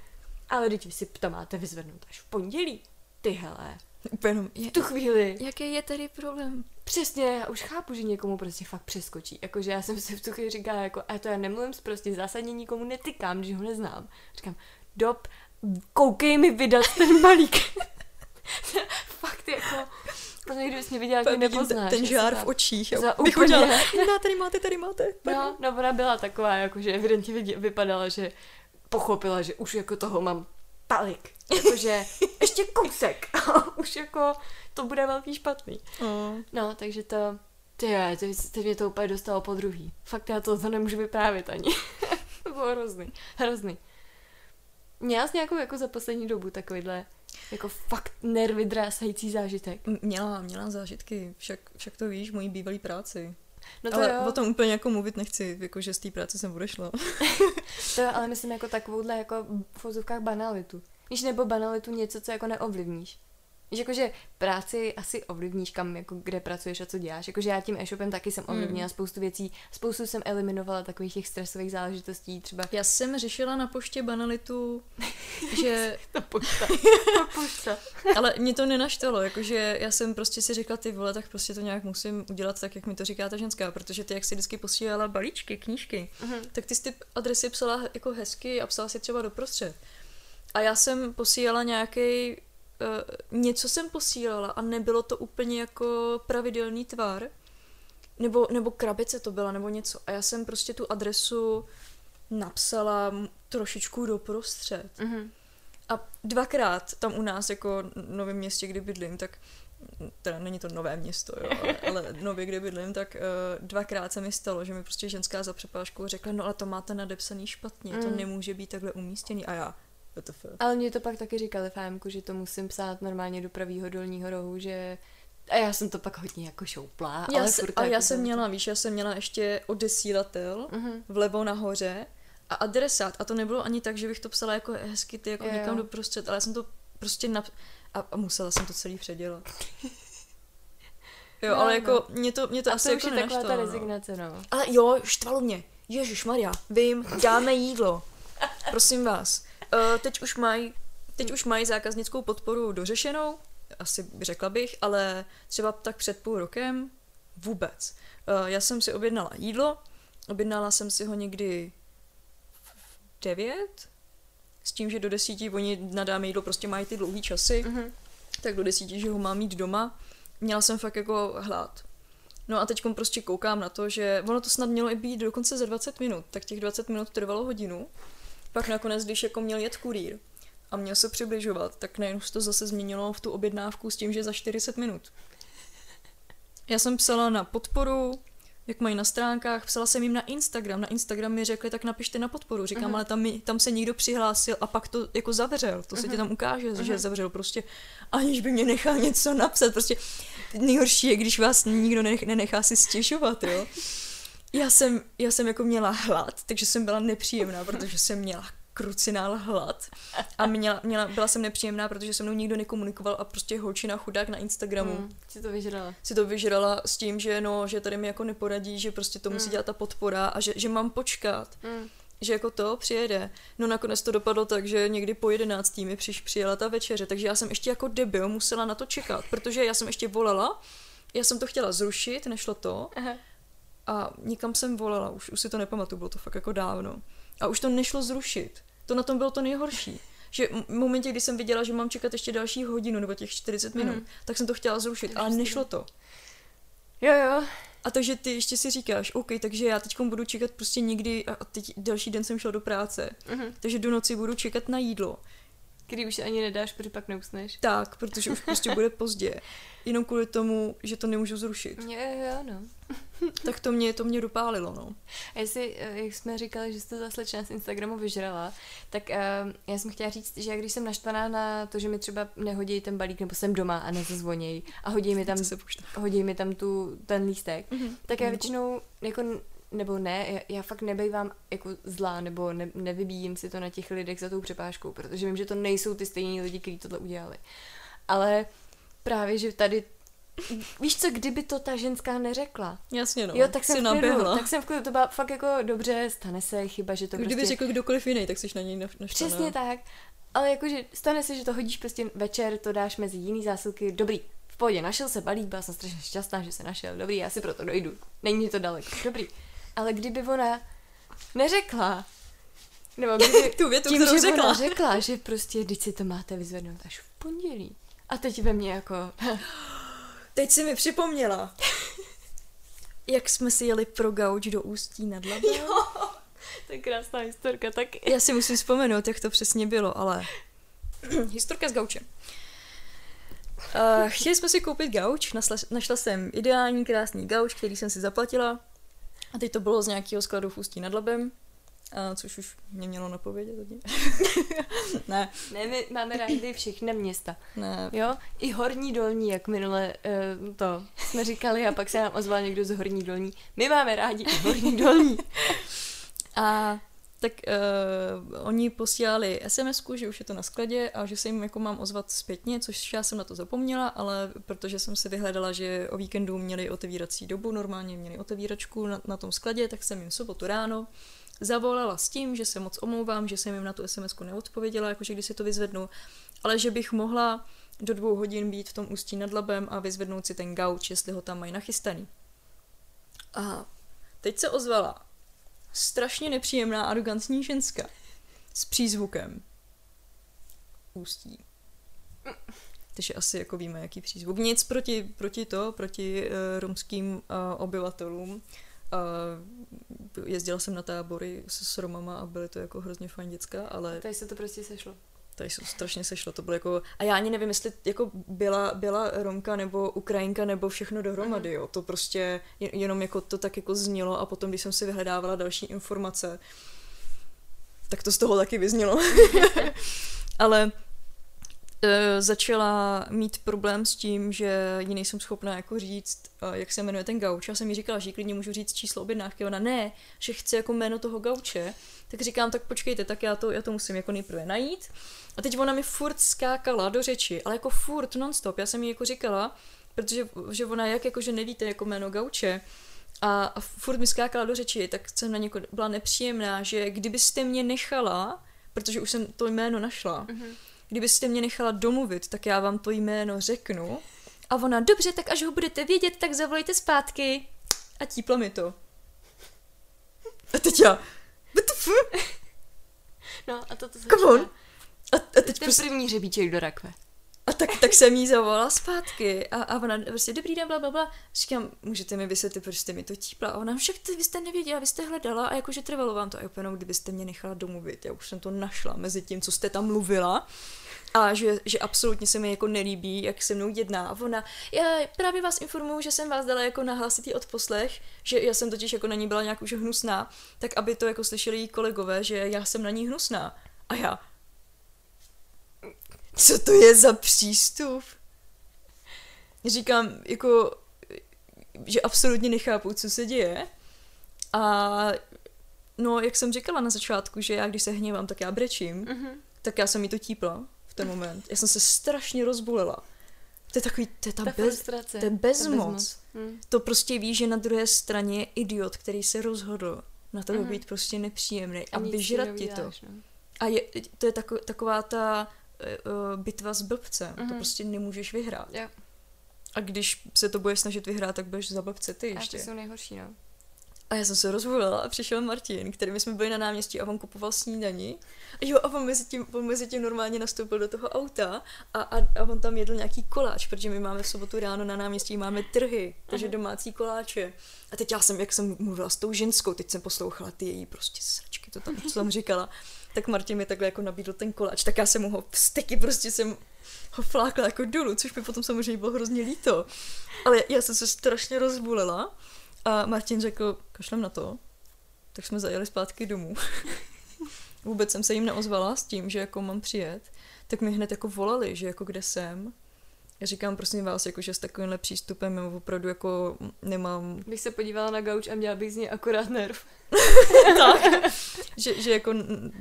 ale teď vy si to máte vyzvednout až v pondělí. Ty hele, Úplně v tu chvíli. Jaký je tady problém? Přesně, já už chápu, že někomu prostě fakt přeskočí. Jakože já jsem si v tu chvíli říkala, jako, a to já nemluvím prostě zásadně nikomu netykám, když ho neznám. Říkám, dob, koukej mi vydat ten balík. fakt jako, to někdy bys mě viděla, jak nepoznáš. Ten žár v očích, jo. Za úplně. Udělala, no, tady máte, tady máte. No, no, ona byla taková, jakože evidentně vypadala, že pochopila, že už jako toho mám talik. Jakože ještě kousek. Už jako to bude velký špatný. Mm. No, takže to, ty, ty, ty mě to úplně dostalo po druhý. Fakt já to, to nemůžu vyprávět ani. to bylo hrozný. Hrozný. Měla jsi nějakou jako za poslední dobu takovýhle jako fakt nervy drásající zážitek? Měla, měla zážitky, však, však to víš, mojí bývalý práci. No to ale jo, o tom úplně jako mluvit nechci, jako že z té práce jsem odešla. to jo, ale myslím jako takovouhle jako v vozovkách banalitu. Víš, nebo banalitu něco, co jako neovlivníš. Víš, jakože práci asi ovlivníš, kam, jako kde pracuješ a co děláš. Jakože já tím e-shopem taky jsem ovlivnila spoustu věcí, spoustu jsem eliminovala takových těch stresových záležitostí, třeba Já jsem řešila na poště banalitu, že ta pošta. ta pošta. Ale mě to nenaštalo, jakože já jsem prostě si řekla, ty vole, tak prostě to nějak musím udělat tak, jak mi to říká ta ženská, protože ty, jak si vždycky posílala balíčky, knížky, Mhm. tak ty jsi ty adresy psala jako hezky a psala si třeba doprostřed. A já jsem posílala nějaký uh, něco jsem posílala a nebylo to úplně jako pravidelný tvar, nebo, nebo krabice to byla, nebo něco. A já jsem prostě tu adresu napsala trošičku doprostřed. Mhm. A dvakrát tam u nás, jako v novém městě, kde bydlím, tak teda není to nové město, jo, ale, ale nově, kde bydlím, tak uh, dvakrát se mi stalo, že mi prostě ženská za přepážkou řekla, no ale to máte nadepsaný špatně, to Mm. nemůže být takhle umístěný. A já, WTF. Ale mě to pak taky říkali v že to musím psát normálně do pravýho dolního rohu, že... A já jsem to pak hodně jako šoupla, Já, ale se, a jako já jsem měla, víš, já jsem měla ještě odesílatel Mhm. vlevo nahoře a adresát. A to nebylo ani tak, že bych to psala jako hezky, ty jako Jo, někam doprostřed, ale já jsem to prostě nap... A, a musela jsem to celý předělat. Jo, No, ale no. jako mě to, mě to A asi to už jako je taková ta no. rezignace, no. Ale jo, štvalo mě. Ježíš Maria, vím, dáme jídlo. Prosím vás. Uh, teď už mají teď už mají zákaznickou podporu dořešenou, asi řekla bych, ale třeba tak před půl rokem vůbec. Uh, já jsem si objednala jídlo, objednala jsem si ho někdy v devět, s tím, že do desíti oni na dáme jídlo prostě mají ty dlouhý časy, Mhm. tak do desíti, že ho mám mít doma. Měla jsem fakt jako hlad. No a teď prostě koukám na to, že ono to snad mělo i být dokonce za 20 minut, tak těch 20 minut trvalo hodinu. Pak nakonec, když jako měl jet kurýr a měl se přibližovat, tak najednou se to zase změnilo v tu objednávku s tím, že za 40 minut. Já jsem psala na podporu, jak mají na stránkách, psala jsem jim na Instagram. Na Instagram mi řekli, tak napište na podporu. Říkám, Mhm. ale tam, mi, tam se někdo přihlásil a pak to jako zavřel. To se ti tam ukáže, že zavřel prostě, aniž by mě nechal něco napsat. Prostě nejhorší je, když vás nikdo nenech, nenechá si stěžovat, jo. Já jsem, já jsem jako měla hlad, takže jsem byla nepříjemná, protože jsem měla krucinál hlad. A měla, měla, byla jsem nepříjemná, protože se mnou nikdo nekomunikoval a prostě holčina chudák na Instagramu Mm, si to vyžrala. si to vyžrala s tím, že no, že tady mi jako neporadí, že prostě to musí Mm. dělat ta podpora a že, že mám počkat, Mm. že jako to přijede. No nakonec to dopadlo tak, že někdy po jedenáctý mi přiš, přijela ta večeře, takže já jsem ještě jako debil musela na to čekat, protože já jsem ještě volala, já jsem to chtěla zrušit, nešlo to Aha. A nikam jsem volala, už, už si to nepamatuju, bylo to fakt jako dávno. A už to nešlo zrušit. To na tom bylo to nejhorší. Že v momentě, kdy jsem viděla, že mám čekat ještě další hodinu nebo těch 40 minut, Mhm. tak jsem to chtěla zrušit, ale nešlo to. Jo, jo. A takže ty ještě si říkáš, OK, takže já teď budu čekat prostě někdy, a teď další den jsem šla do práce, Mhm. takže do noci budu čekat na jídlo. Kdy už ani nedáš, protože pak neusneš. Tak, protože už prostě bude pozdě. Jenom kvůli tomu, že to nemůžu zrušit. Jo, jo, no. Tak to mě, to mě dopálilo, no. A jestli, eh, jak jsme říkali, že jste ta slečna z Instagramu vyžrala, tak uh, já jsem chtěla říct, že když jsem naštvaná na to, že mi třeba nehodí ten balík, nebo jsem doma a nezazvoněj a hodí mi tam, hodí mi tam tu, ten lístek, Mhm. tak já Mhm. většinou jako nebo ne, já, já fakt nebejvám jako zlá, nebo ne, nevybíjím si to na těch lidech za tou přepážkou, protože vím, že to nejsou ty stejní lidi, kteří tohle udělali. Ale právě, že tady Víš co, kdyby to ta ženská neřekla, Jasně, no. jo, tak jsem v klidu, tak jsem v klidu, to byla fakt jako dobře, stane se chyba, že to Kdyby prostě... řekl kdokoliv jiný, tak jsi na něj naštvaná. Přesně tak, ale jakože stane se, že to hodíš prostě večer, to dáš mezi jiný zásilky, dobrý, v pohodě, našel se balík, byla jsem strašně šťastná, že se našel, dobrý, já si proto dojdu, není to daleko, dobrý. Ale kdyby ona neřekla, nebo kdyby Tu větu, tím, kterou že řekla. ona řekla, že prostě, teď si to máte vyzvednout až v pondělí. A teď ve mně jako, Teď si mi připomněla. Jak jsme si jeli pro gauč do Ústí nad Labem. to je krásná historka, tak Já si musím vzpomenout, jak to přesně bylo, ale... Historka z gauče. Uh, chtěli jsme si koupit gauč, našla, našla jsem ideální, krásný gauč, který jsem si zaplatila. A teď to bylo z nějakého skladu v Ústí nad Labem. a což už mě mělo napovědět. ne. Ne, my máme rádi všechny města. Ne. Jo, i horní dolní, jak minule uh, to jsme říkali a pak se nám ozval někdo z horní dolní. My máme rádi i horní dolní. a tak uh, oni posílali sms že už je to na skladě a že se jim jako mám ozvat zpětně, což já jsem na to zapomněla, ale protože jsem si vyhledala, že o víkendu měli otevírací dobu, normálně měli otevíračku na, na tom skladě, tak jsem jim sobotu ráno zavolala s tím, že se moc omlouvám, že jsem jim na tu sms neodpověděla, jakože když si to vyzvednu, ale že bych mohla do dvou hodin být v tom ústí nad labem a vyzvednout si ten gauč, jestli ho tam mají nachystaný. A teď se ozvala strašně nepříjemná, arrogantní ženská s přízvukem ústí. Takže asi jako víme, jaký přízvuk. Nic proti, proti to, proti uh, romským uh, obyvatelům. Uh, jezdila jsem na tábory s, s Romama a byly to jako hrozně fajn děcka, ale... Tady se to prostě sešlo. Tady se strašně sešlo, to bylo jako... A já ani nevím, jestli jako byla, byla Romka nebo Ukrajinka nebo všechno dohromady, mm. jo. To prostě jenom jako to tak jako znělo a potom, když jsem si vyhledávala další informace, tak to z toho taky vyznělo. Ale začala mít problém s tím, že ji nejsem schopná jako říct, jak se jmenuje ten gauč. Já jsem jí říkala, že klidně můžu říct číslo objednávky. Ona ne, že chce jako jméno toho gauče. Tak říkám, tak počkejte, tak já to, já to musím jako nejprve najít. A teď ona mi furt skákala do řeči, ale jako furt nonstop. Já jsem jí jako říkala, protože že ona jak jako, že nevíte jako jméno gauče, a, a furt mi skákala do řeči, tak jsem na něko byla nepříjemná, že kdybyste mě nechala, protože už jsem to jméno našla, mm-hmm. Kdybyste mě nechala domluvit, tak já vám to jméno řeknu. A ona, dobře, tak až ho budete vědět, tak zavolejte zpátky. A típla mi to. A teď já, what the fuck? No a to to Come on. A, a teď Ten prostě, první řebíček do rakve. A tak, tak jsem jí zavolala zpátky a, a ona prostě dobrý den, bla, bla, bla. Říkám, můžete mi vysvětlit, proč jste mi to típla? A ona, však ty, vy jste nevěděla, vy jste hledala a jakože trvalo vám to. A úplně, kdybyste mě nechala domluvit, já už jsem to našla mezi tím, co jste tam mluvila a že, že absolutně se mi jako nelíbí, jak se mnou jedná. A ona, já právě vás informuju, že jsem vás dala jako na hlasitý odposlech, že já jsem totiž jako na ní byla nějak už hnusná, tak aby to jako slyšeli jí kolegové, že já jsem na ní hnusná. A já, co to je za přístup? Říkám, jako, že absolutně nechápu, co se děje. A no, jak jsem říkala na začátku, že já když se hněvám, tak já brečím, Mhm. tak já jsem jí to típla v ten moment. Já jsem se strašně rozbulela. To je takový, to je ta, Ta bez, to je Ta bezmoc. Hm. To prostě ví, že na druhé straně je idiot, který se rozhodl na to Mhm. být prostě nepříjemný a si vyžrat ti to. no. A je, to je tako, taková ta uh, bitva s blbcem. To Mhm. prostě nemůžeš vyhrát. Jo. A když se to budeš snažit vyhrát, tak budeš za blbce ty A ještě. to jsou nejhorší, no. A já jsem se rozvolila a přišel Martin, který my jsme byli na náměstí a on kupoval snídani. A jo, a on mezi tím, on mezi tím normálně nastoupil do toho auta a, a, a on tam jedl nějaký koláč, protože my máme v sobotu ráno na náměstí, máme trhy, takže Aha. domácí koláče. A teď já jsem, jak jsem mluvila s tou ženskou, teď jsem poslouchala ty její prostě sračky, to tam, co tam říkala, tak Martin mi takhle jako nabídl ten koláč, tak já jsem mu ho vsteky prostě jsem ho flákla jako dolů, což mi potom samozřejmě bylo hrozně líto. Ale já jsem se strašně rozbulila a Martin řekl, kašlem na to, tak jsme zajeli zpátky domů. Vůbec jsem se jim neozvala s tím, že jako mám přijet, tak mi hned jako volali, že jako kde jsem. Já říkám, prosím vás, jako, že s takovýmhle přístupem já opravdu jako nemám, Bych se podívala na gauč a měla bych z něj akorát nerv. tak, že, že jako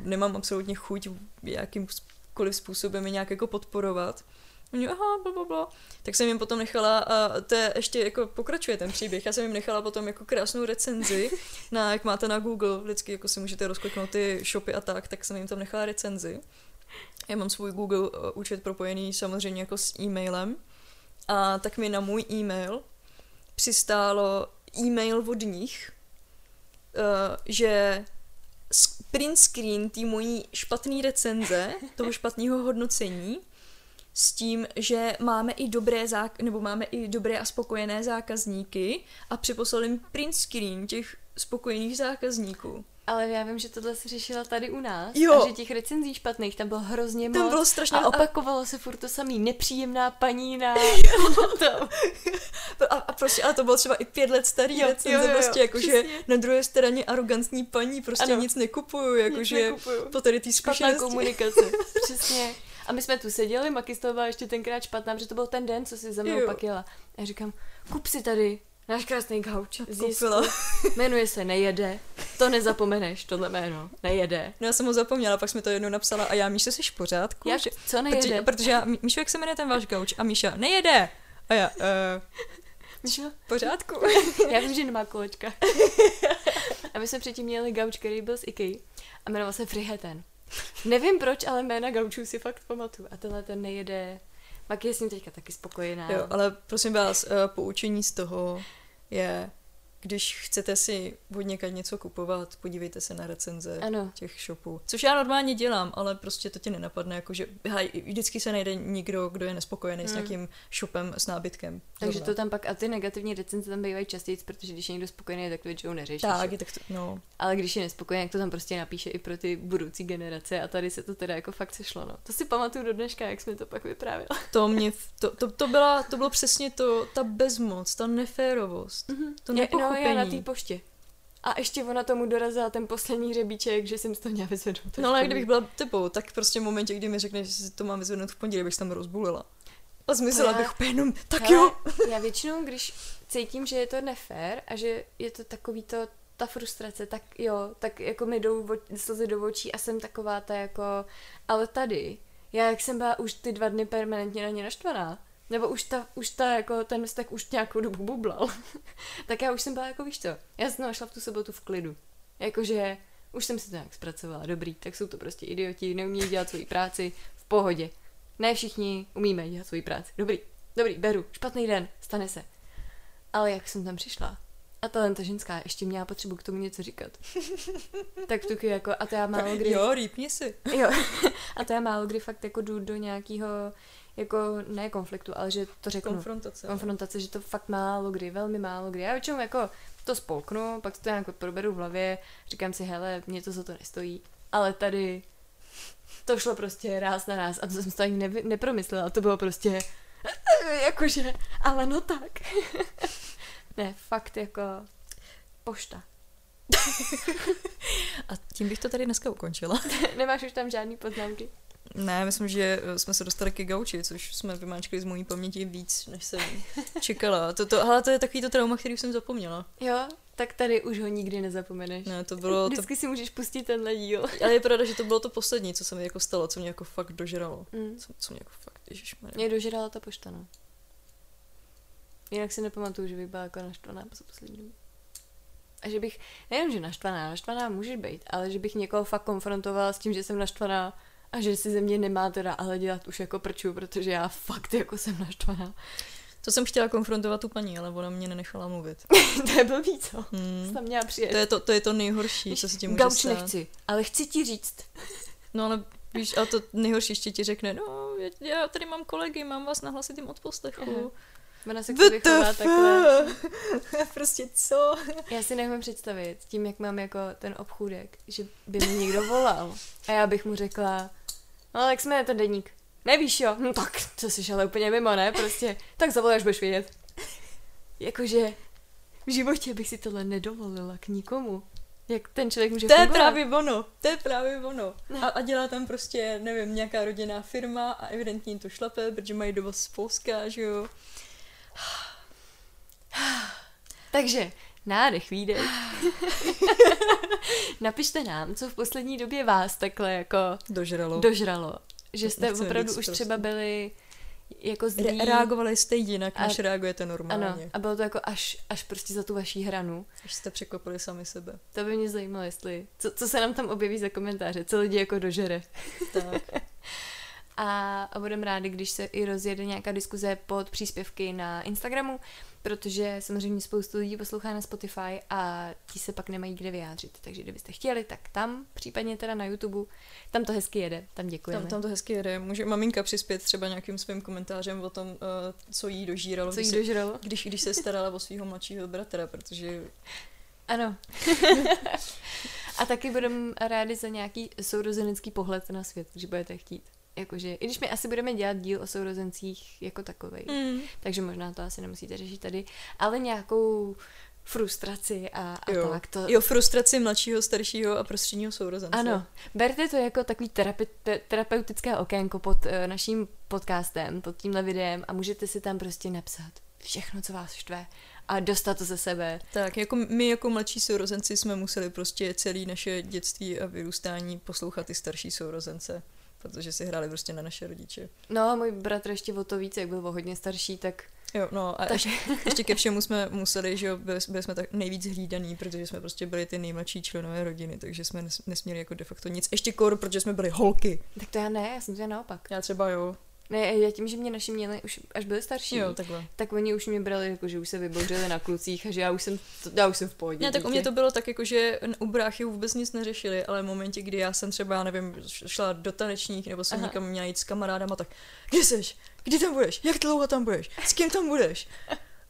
nemám absolutně chuť jakýmkoliv způsobem je nějak jako podporovat. Oni, aha, bla, bla, bla. Tak jsem jim potom nechala, a to je ještě jako pokračuje ten příběh, já jsem jim nechala potom jako krásnou recenzi, na, jak máte na Google, vždycky jako si můžete rozkliknout ty shopy a tak, tak jsem jim tam nechala recenzi. Já mám svůj Google eh, účet propojený samozřejmě jako s e-mailem a tak mi na můj e-mail přistálo e-mail od nich, uh, že print screen té mojí špatné recenze, toho špatného hodnocení, s tím, že máme i dobré zák- nebo máme i dobré a spokojené zákazníky a připoslali mi print screen těch spokojených zákazníků. Ale já vím, že tohle se řešila tady u nás. Jo. A že těch recenzí špatných tam bylo hrozně moc. Tam bylo strašně... a opakovalo se furt to samý. Nepříjemná paní na tom. A, a prostě, ale to bylo třeba i pět let starý Jo, recenze, jo, jo, jo, prostě jakože přesně. na druhé straně arrogantní paní, prostě Ano. nic nekupuju, jakože nekupuju. po tady té Špatná komunikace. Přesně. A my jsme tu seděli, Maki z toho byla ještě tenkrát špatná, protože to byl ten den, co si za mnou Jo. pak jela. A já říkám, kup si tady náš krásný gauč. z Jisku. Koupila. Jmenuje se Nejede. To nezapomeneš, tohle jméno. Nejede. No já jsem ho zapomněla, pak jsme to jednou napsala a já, Míša, jsi v pořádku? Že- Co nejede? Protože, protože já, Mí- Míšo, jak se jmenuje ten váš gauč? A Míša, nejede! A já, uh, Míšo, v pořádku. Já vím, že nemá kolečka. A my jsme předtím měli gauč, který byl z IKEA a jmenoval se Friheten. Nevím proč, ale jména gaučů si fakt pamatuju. A tenhle ten nejede. Maki je s ním teďka taky spokojená. Jo, ale prosím vás, uh, poučení z toho je, když chcete si od někať něco kupovat, podívejte se na recenze Ano. těch shopů. Což já normálně dělám, ale prostě to tě nenapadne, jakože hej, vždycky se najde někdo, kdo je nespokojený s Hmm. nějakým shopem s nábytkem. Takže Zrovna. to tam pak, a ty negativní recenze tam bývají častěji, protože když je někdo spokojený, tak to většinou neřešíš. Tak, tak to, no. Ale když je nespokojený, tak to tam prostě napíše i pro ty budoucí generace a tady se to teda jako fakt sešlo. No. To si pamatuju do dneška, jak jsme to pak vyprávěli. To mě, to, to, to, byla, to bylo přesně to, ta bezmoc, ta neférovost, to Já- No, nepochopení. já na té poště. A ještě ona tomu dorazila ten poslední hřebíček, že jsem z toho měla vyzvednout. No ale kdybych byla tebou, tak prostě v momentě, kdy mi řekneš, že si to mám vyzvednout v pondělí, bych se tam rozbulila. A zmizela já- bych úplně jenom, tak Hele, jo. Já většinou, když cítím, že je to nefér a že je to takový to, ta frustrace, tak jo, tak jako mi jdou slzy do očí a jsem taková ta jako, ale tady, já jak jsem byla už ty dva dny permanentně na ně naštvaná, nebo už ta, už ta jako ten vztah už nějakou dobu bublal, tak já už jsem byla jako víš co, já jsem našla v tu sobotu v klidu. Jakože už jsem si to nějak zpracovala, dobrý, tak jsou to prostě idioti, neumí dělat svoji práci, v pohodě. Ne všichni umíme dělat svoji práci, dobrý, dobrý, beru, špatný den, stane se. Ale jak jsem tam přišla, a tahle ta ženská ještě měla potřebu k tomu něco říkat. tak v tu jako, a to já málo kdy... Jo, rýpni si. Jo. A to já málo kdy fakt jako jdu do nějakého, jako ne konfliktu, ale že to řeknu. Konfrontace. Konfrontace, že to fakt málo kdy, velmi málo kdy. Já většinou jako to spolknu, pak to nějak proberu v hlavě, říkám si, hele, mě to za to nestojí. Ale tady to šlo prostě ráz na ráz a to jsem to ani nevy, nepromyslela. To bylo prostě jakože, ale no tak. ne, fakt jako pošta. A tím bych to tady dneska ukončila. Nemáš už tam žádný poznámky? Ne, myslím, že eh, jsme se dostali ke gauči, což jsme vymáčkli z mojí paměti víc, než jsem čekala. To, to, ale to je takový to trauma, který už jsem zapomněla. Jo, tak tady už ho nikdy nezapomeneš. Ne, to bylo to, Vždycky si můžeš pustit tenhle díl. ale je pravda, že to bylo to poslední, co se mi jako stalo, co mě jako fakt dožralo. Mm. Co, co mě jako fakt, ježišmarja. Mě dožrala ta pošta, no. Jinak si nepamatuju, že bych byla jako naštvaná po poslední době. A že bych, nejenom, že naštvaná, naštvaná můžeš být, ale že bych někoho fakt konfrontovala s tím, že jsem naštvaná a že si ze mě nemá teda ale dělat už jako prču, protože já fakt jako jsem naštvaná. To jsem chtěla konfrontovat tu paní, ale ona mě nenechala mluvit. to je blbý, co? Hmm. Tam měla přijet. To je to, to je to nejhorší, co se ti může Gauč stát. nechci, ale chci ti říct. No ale víš, a to nejhorší ještě ti řekne, no, já, tady mám kolegy, mám vás na hlasitým odposlechu. Ona se sobě chová takhle. prostě co? Já si neumím představit tím, jak mám jako ten obchůdek, že by mi někdo volal a já bych mu řekla, no tak jsme je ten deník. Nevíš jo? No tak, to jsi ale úplně mimo, ne? Prostě, tak zavolej, až budeš vědět. Jakože v životě bych si tohle nedovolila k nikomu. Jak ten člověk může To je fungovat. právě ono, to je právě ono. Ne. A, a dělá tam prostě, nevím, nějaká rodinná firma a evidentně jim to šlape, protože mají dovoz z Polska, že jo. Takže, nádech, výdech. Napište nám, co v poslední době vás takhle jako Dožralo. dožralo. Že jste Nechceme opravdu už prostě. třeba byli jako zlí. Re- reagovali jste jinak, A- než reagujete normálně. Ano, a bylo to jako až, až prostě za tu vaší hranu. Až jste překvapili sami sebe. To by mě zajímalo, jestli, co, co se nám tam objeví za komentáře, co lidi jako dožere. Tak. A, a budeme rádi, když se i rozjede nějaká diskuze pod příspěvky na Instagramu, protože samozřejmě spoustu lidí poslouchá na Spotify a ti se pak nemají kde vyjádřit. Takže kdybyste chtěli, tak tam, případně teda na YouTube, tam to hezky jede, tam děkujeme. Tam, tam to hezky jede. Může maminka přispět třeba nějakým svým komentářem o tom, uh, co jí dožíralo, co jí když, dožralo? když, když se starala o svého mladšího bratra, protože Ano. a taky budeme rádi za nějaký sourozenecký pohled na svět, když budete chtít. Jakože, i když my asi budeme dělat díl o sourozencích jako takovej, Mm. takže možná to asi nemusíte řešit tady, ale nějakou frustraci a, a Jo. tak. To, Jo, frustraci mladšího, staršího a prostředního sourozence. Ano, berte to jako takový terapi- te- terapeutické okénko pod uh, naším podcastem, pod tímhle videem a můžete si tam prostě napsat všechno, co vás štve a dostat to ze sebe. Tak, jako my jako mladší sourozenci jsme museli prostě celé naše dětství a vyrůstání poslouchat ty starší sourozence, protože si hráli prostě na naše rodiče. No a můj bratr ještě o to víc, jak byl o hodně starší, tak Jo, no a Tak- ještě, ještě ke všemu jsme museli, že jo, byli, byli jsme tak nejvíc hlídaný, protože jsme prostě byli ty nejmladší členové rodiny, takže jsme nes, nesměli jako de facto nic. Ještě kor, protože jsme byli holky. tak to já ne, já jsem to naopak. Já třeba jo. Ne, já tím, že mě naši měli už až byli starší, Jo, takhle. tak oni už mě brali, jako, že už se vybouřili na klucích a že já už jsem, já už jsem v pohodě. Ne, tak u dítě. mě to bylo tak, jako, že u bráchy vůbec nic neřešili, ale v momentě, kdy já jsem třeba, nevím, šla do tanečních nebo jsem Aha. někam měla jít s kamarádama, tak kde seš? Kdy tam budeš? Jak dlouho tam budeš? S kým tam budeš?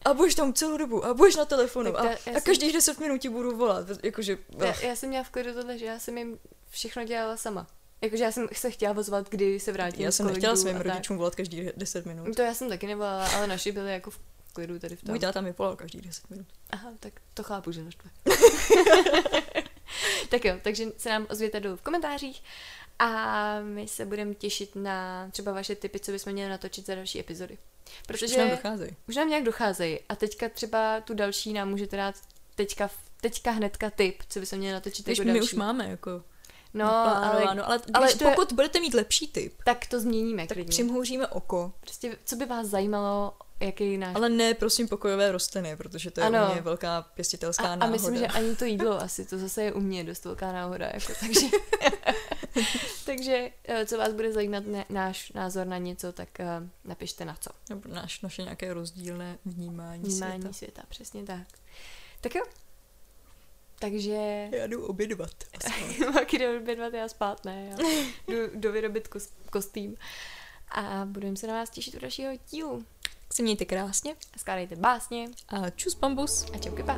A budeš tam celou dobu a budeš na telefonu Tak a, to já a jsem- každých 10 minut ti budu volat. Jakože, Já, já jsem měla v klidu tohle, že já jsem jim všechno dělala sama. Jakože já jsem se chtěla ozvat, kdy se vrátím já jsem nechtěla svým rodičům volat každých 10 minut. To já jsem taky nevolala, ale naši byli jako v klidu tady v tom. Můj táta mi volal každých 10 minut. Aha, tak to chápu, že naštve. tak jo, takže se nám ozvěte dolů v komentářích a my se budeme těšit na třeba vaše tipy, co bychom měli natočit za další epizody. Protože Už nám docházejí. už nám nějak docházejí a teďka třeba tu další nám můžete dát teďka, teďka hnedka tip, co bychom měli natočit Když jako my další. už máme jako No, ale, naplánováno, ale, ale když, to je- pokud budete mít lepší tip, tak to změníme tak klidně. přimhouříme oko. Prostě, co by vás zajímalo, jaký náš... Ale ne, prosím, pokojové rostliny, protože to je Ano. u mě velká pěstitelská a, a náhoda. myslím, že ani to jídlo asi, to zase je u mě dost velká náhoda, jako, takže, takže eh, co vás bude zajímat ne, náš názor na něco, tak uh, napište na co. Nebo naš, naše nějaké rozdílné vnímání, Vnímání světa. světa. přesně tak. Tak jo. Takže Já jdu obědvat. Maky jde obědvat, já spát, ne, já jdu dovyrobit kos, kostým. A budeme se na vás těšit u dalšího dílu. Tak se mějte krásně Skládejte básně a čus bambus. a čauky pa.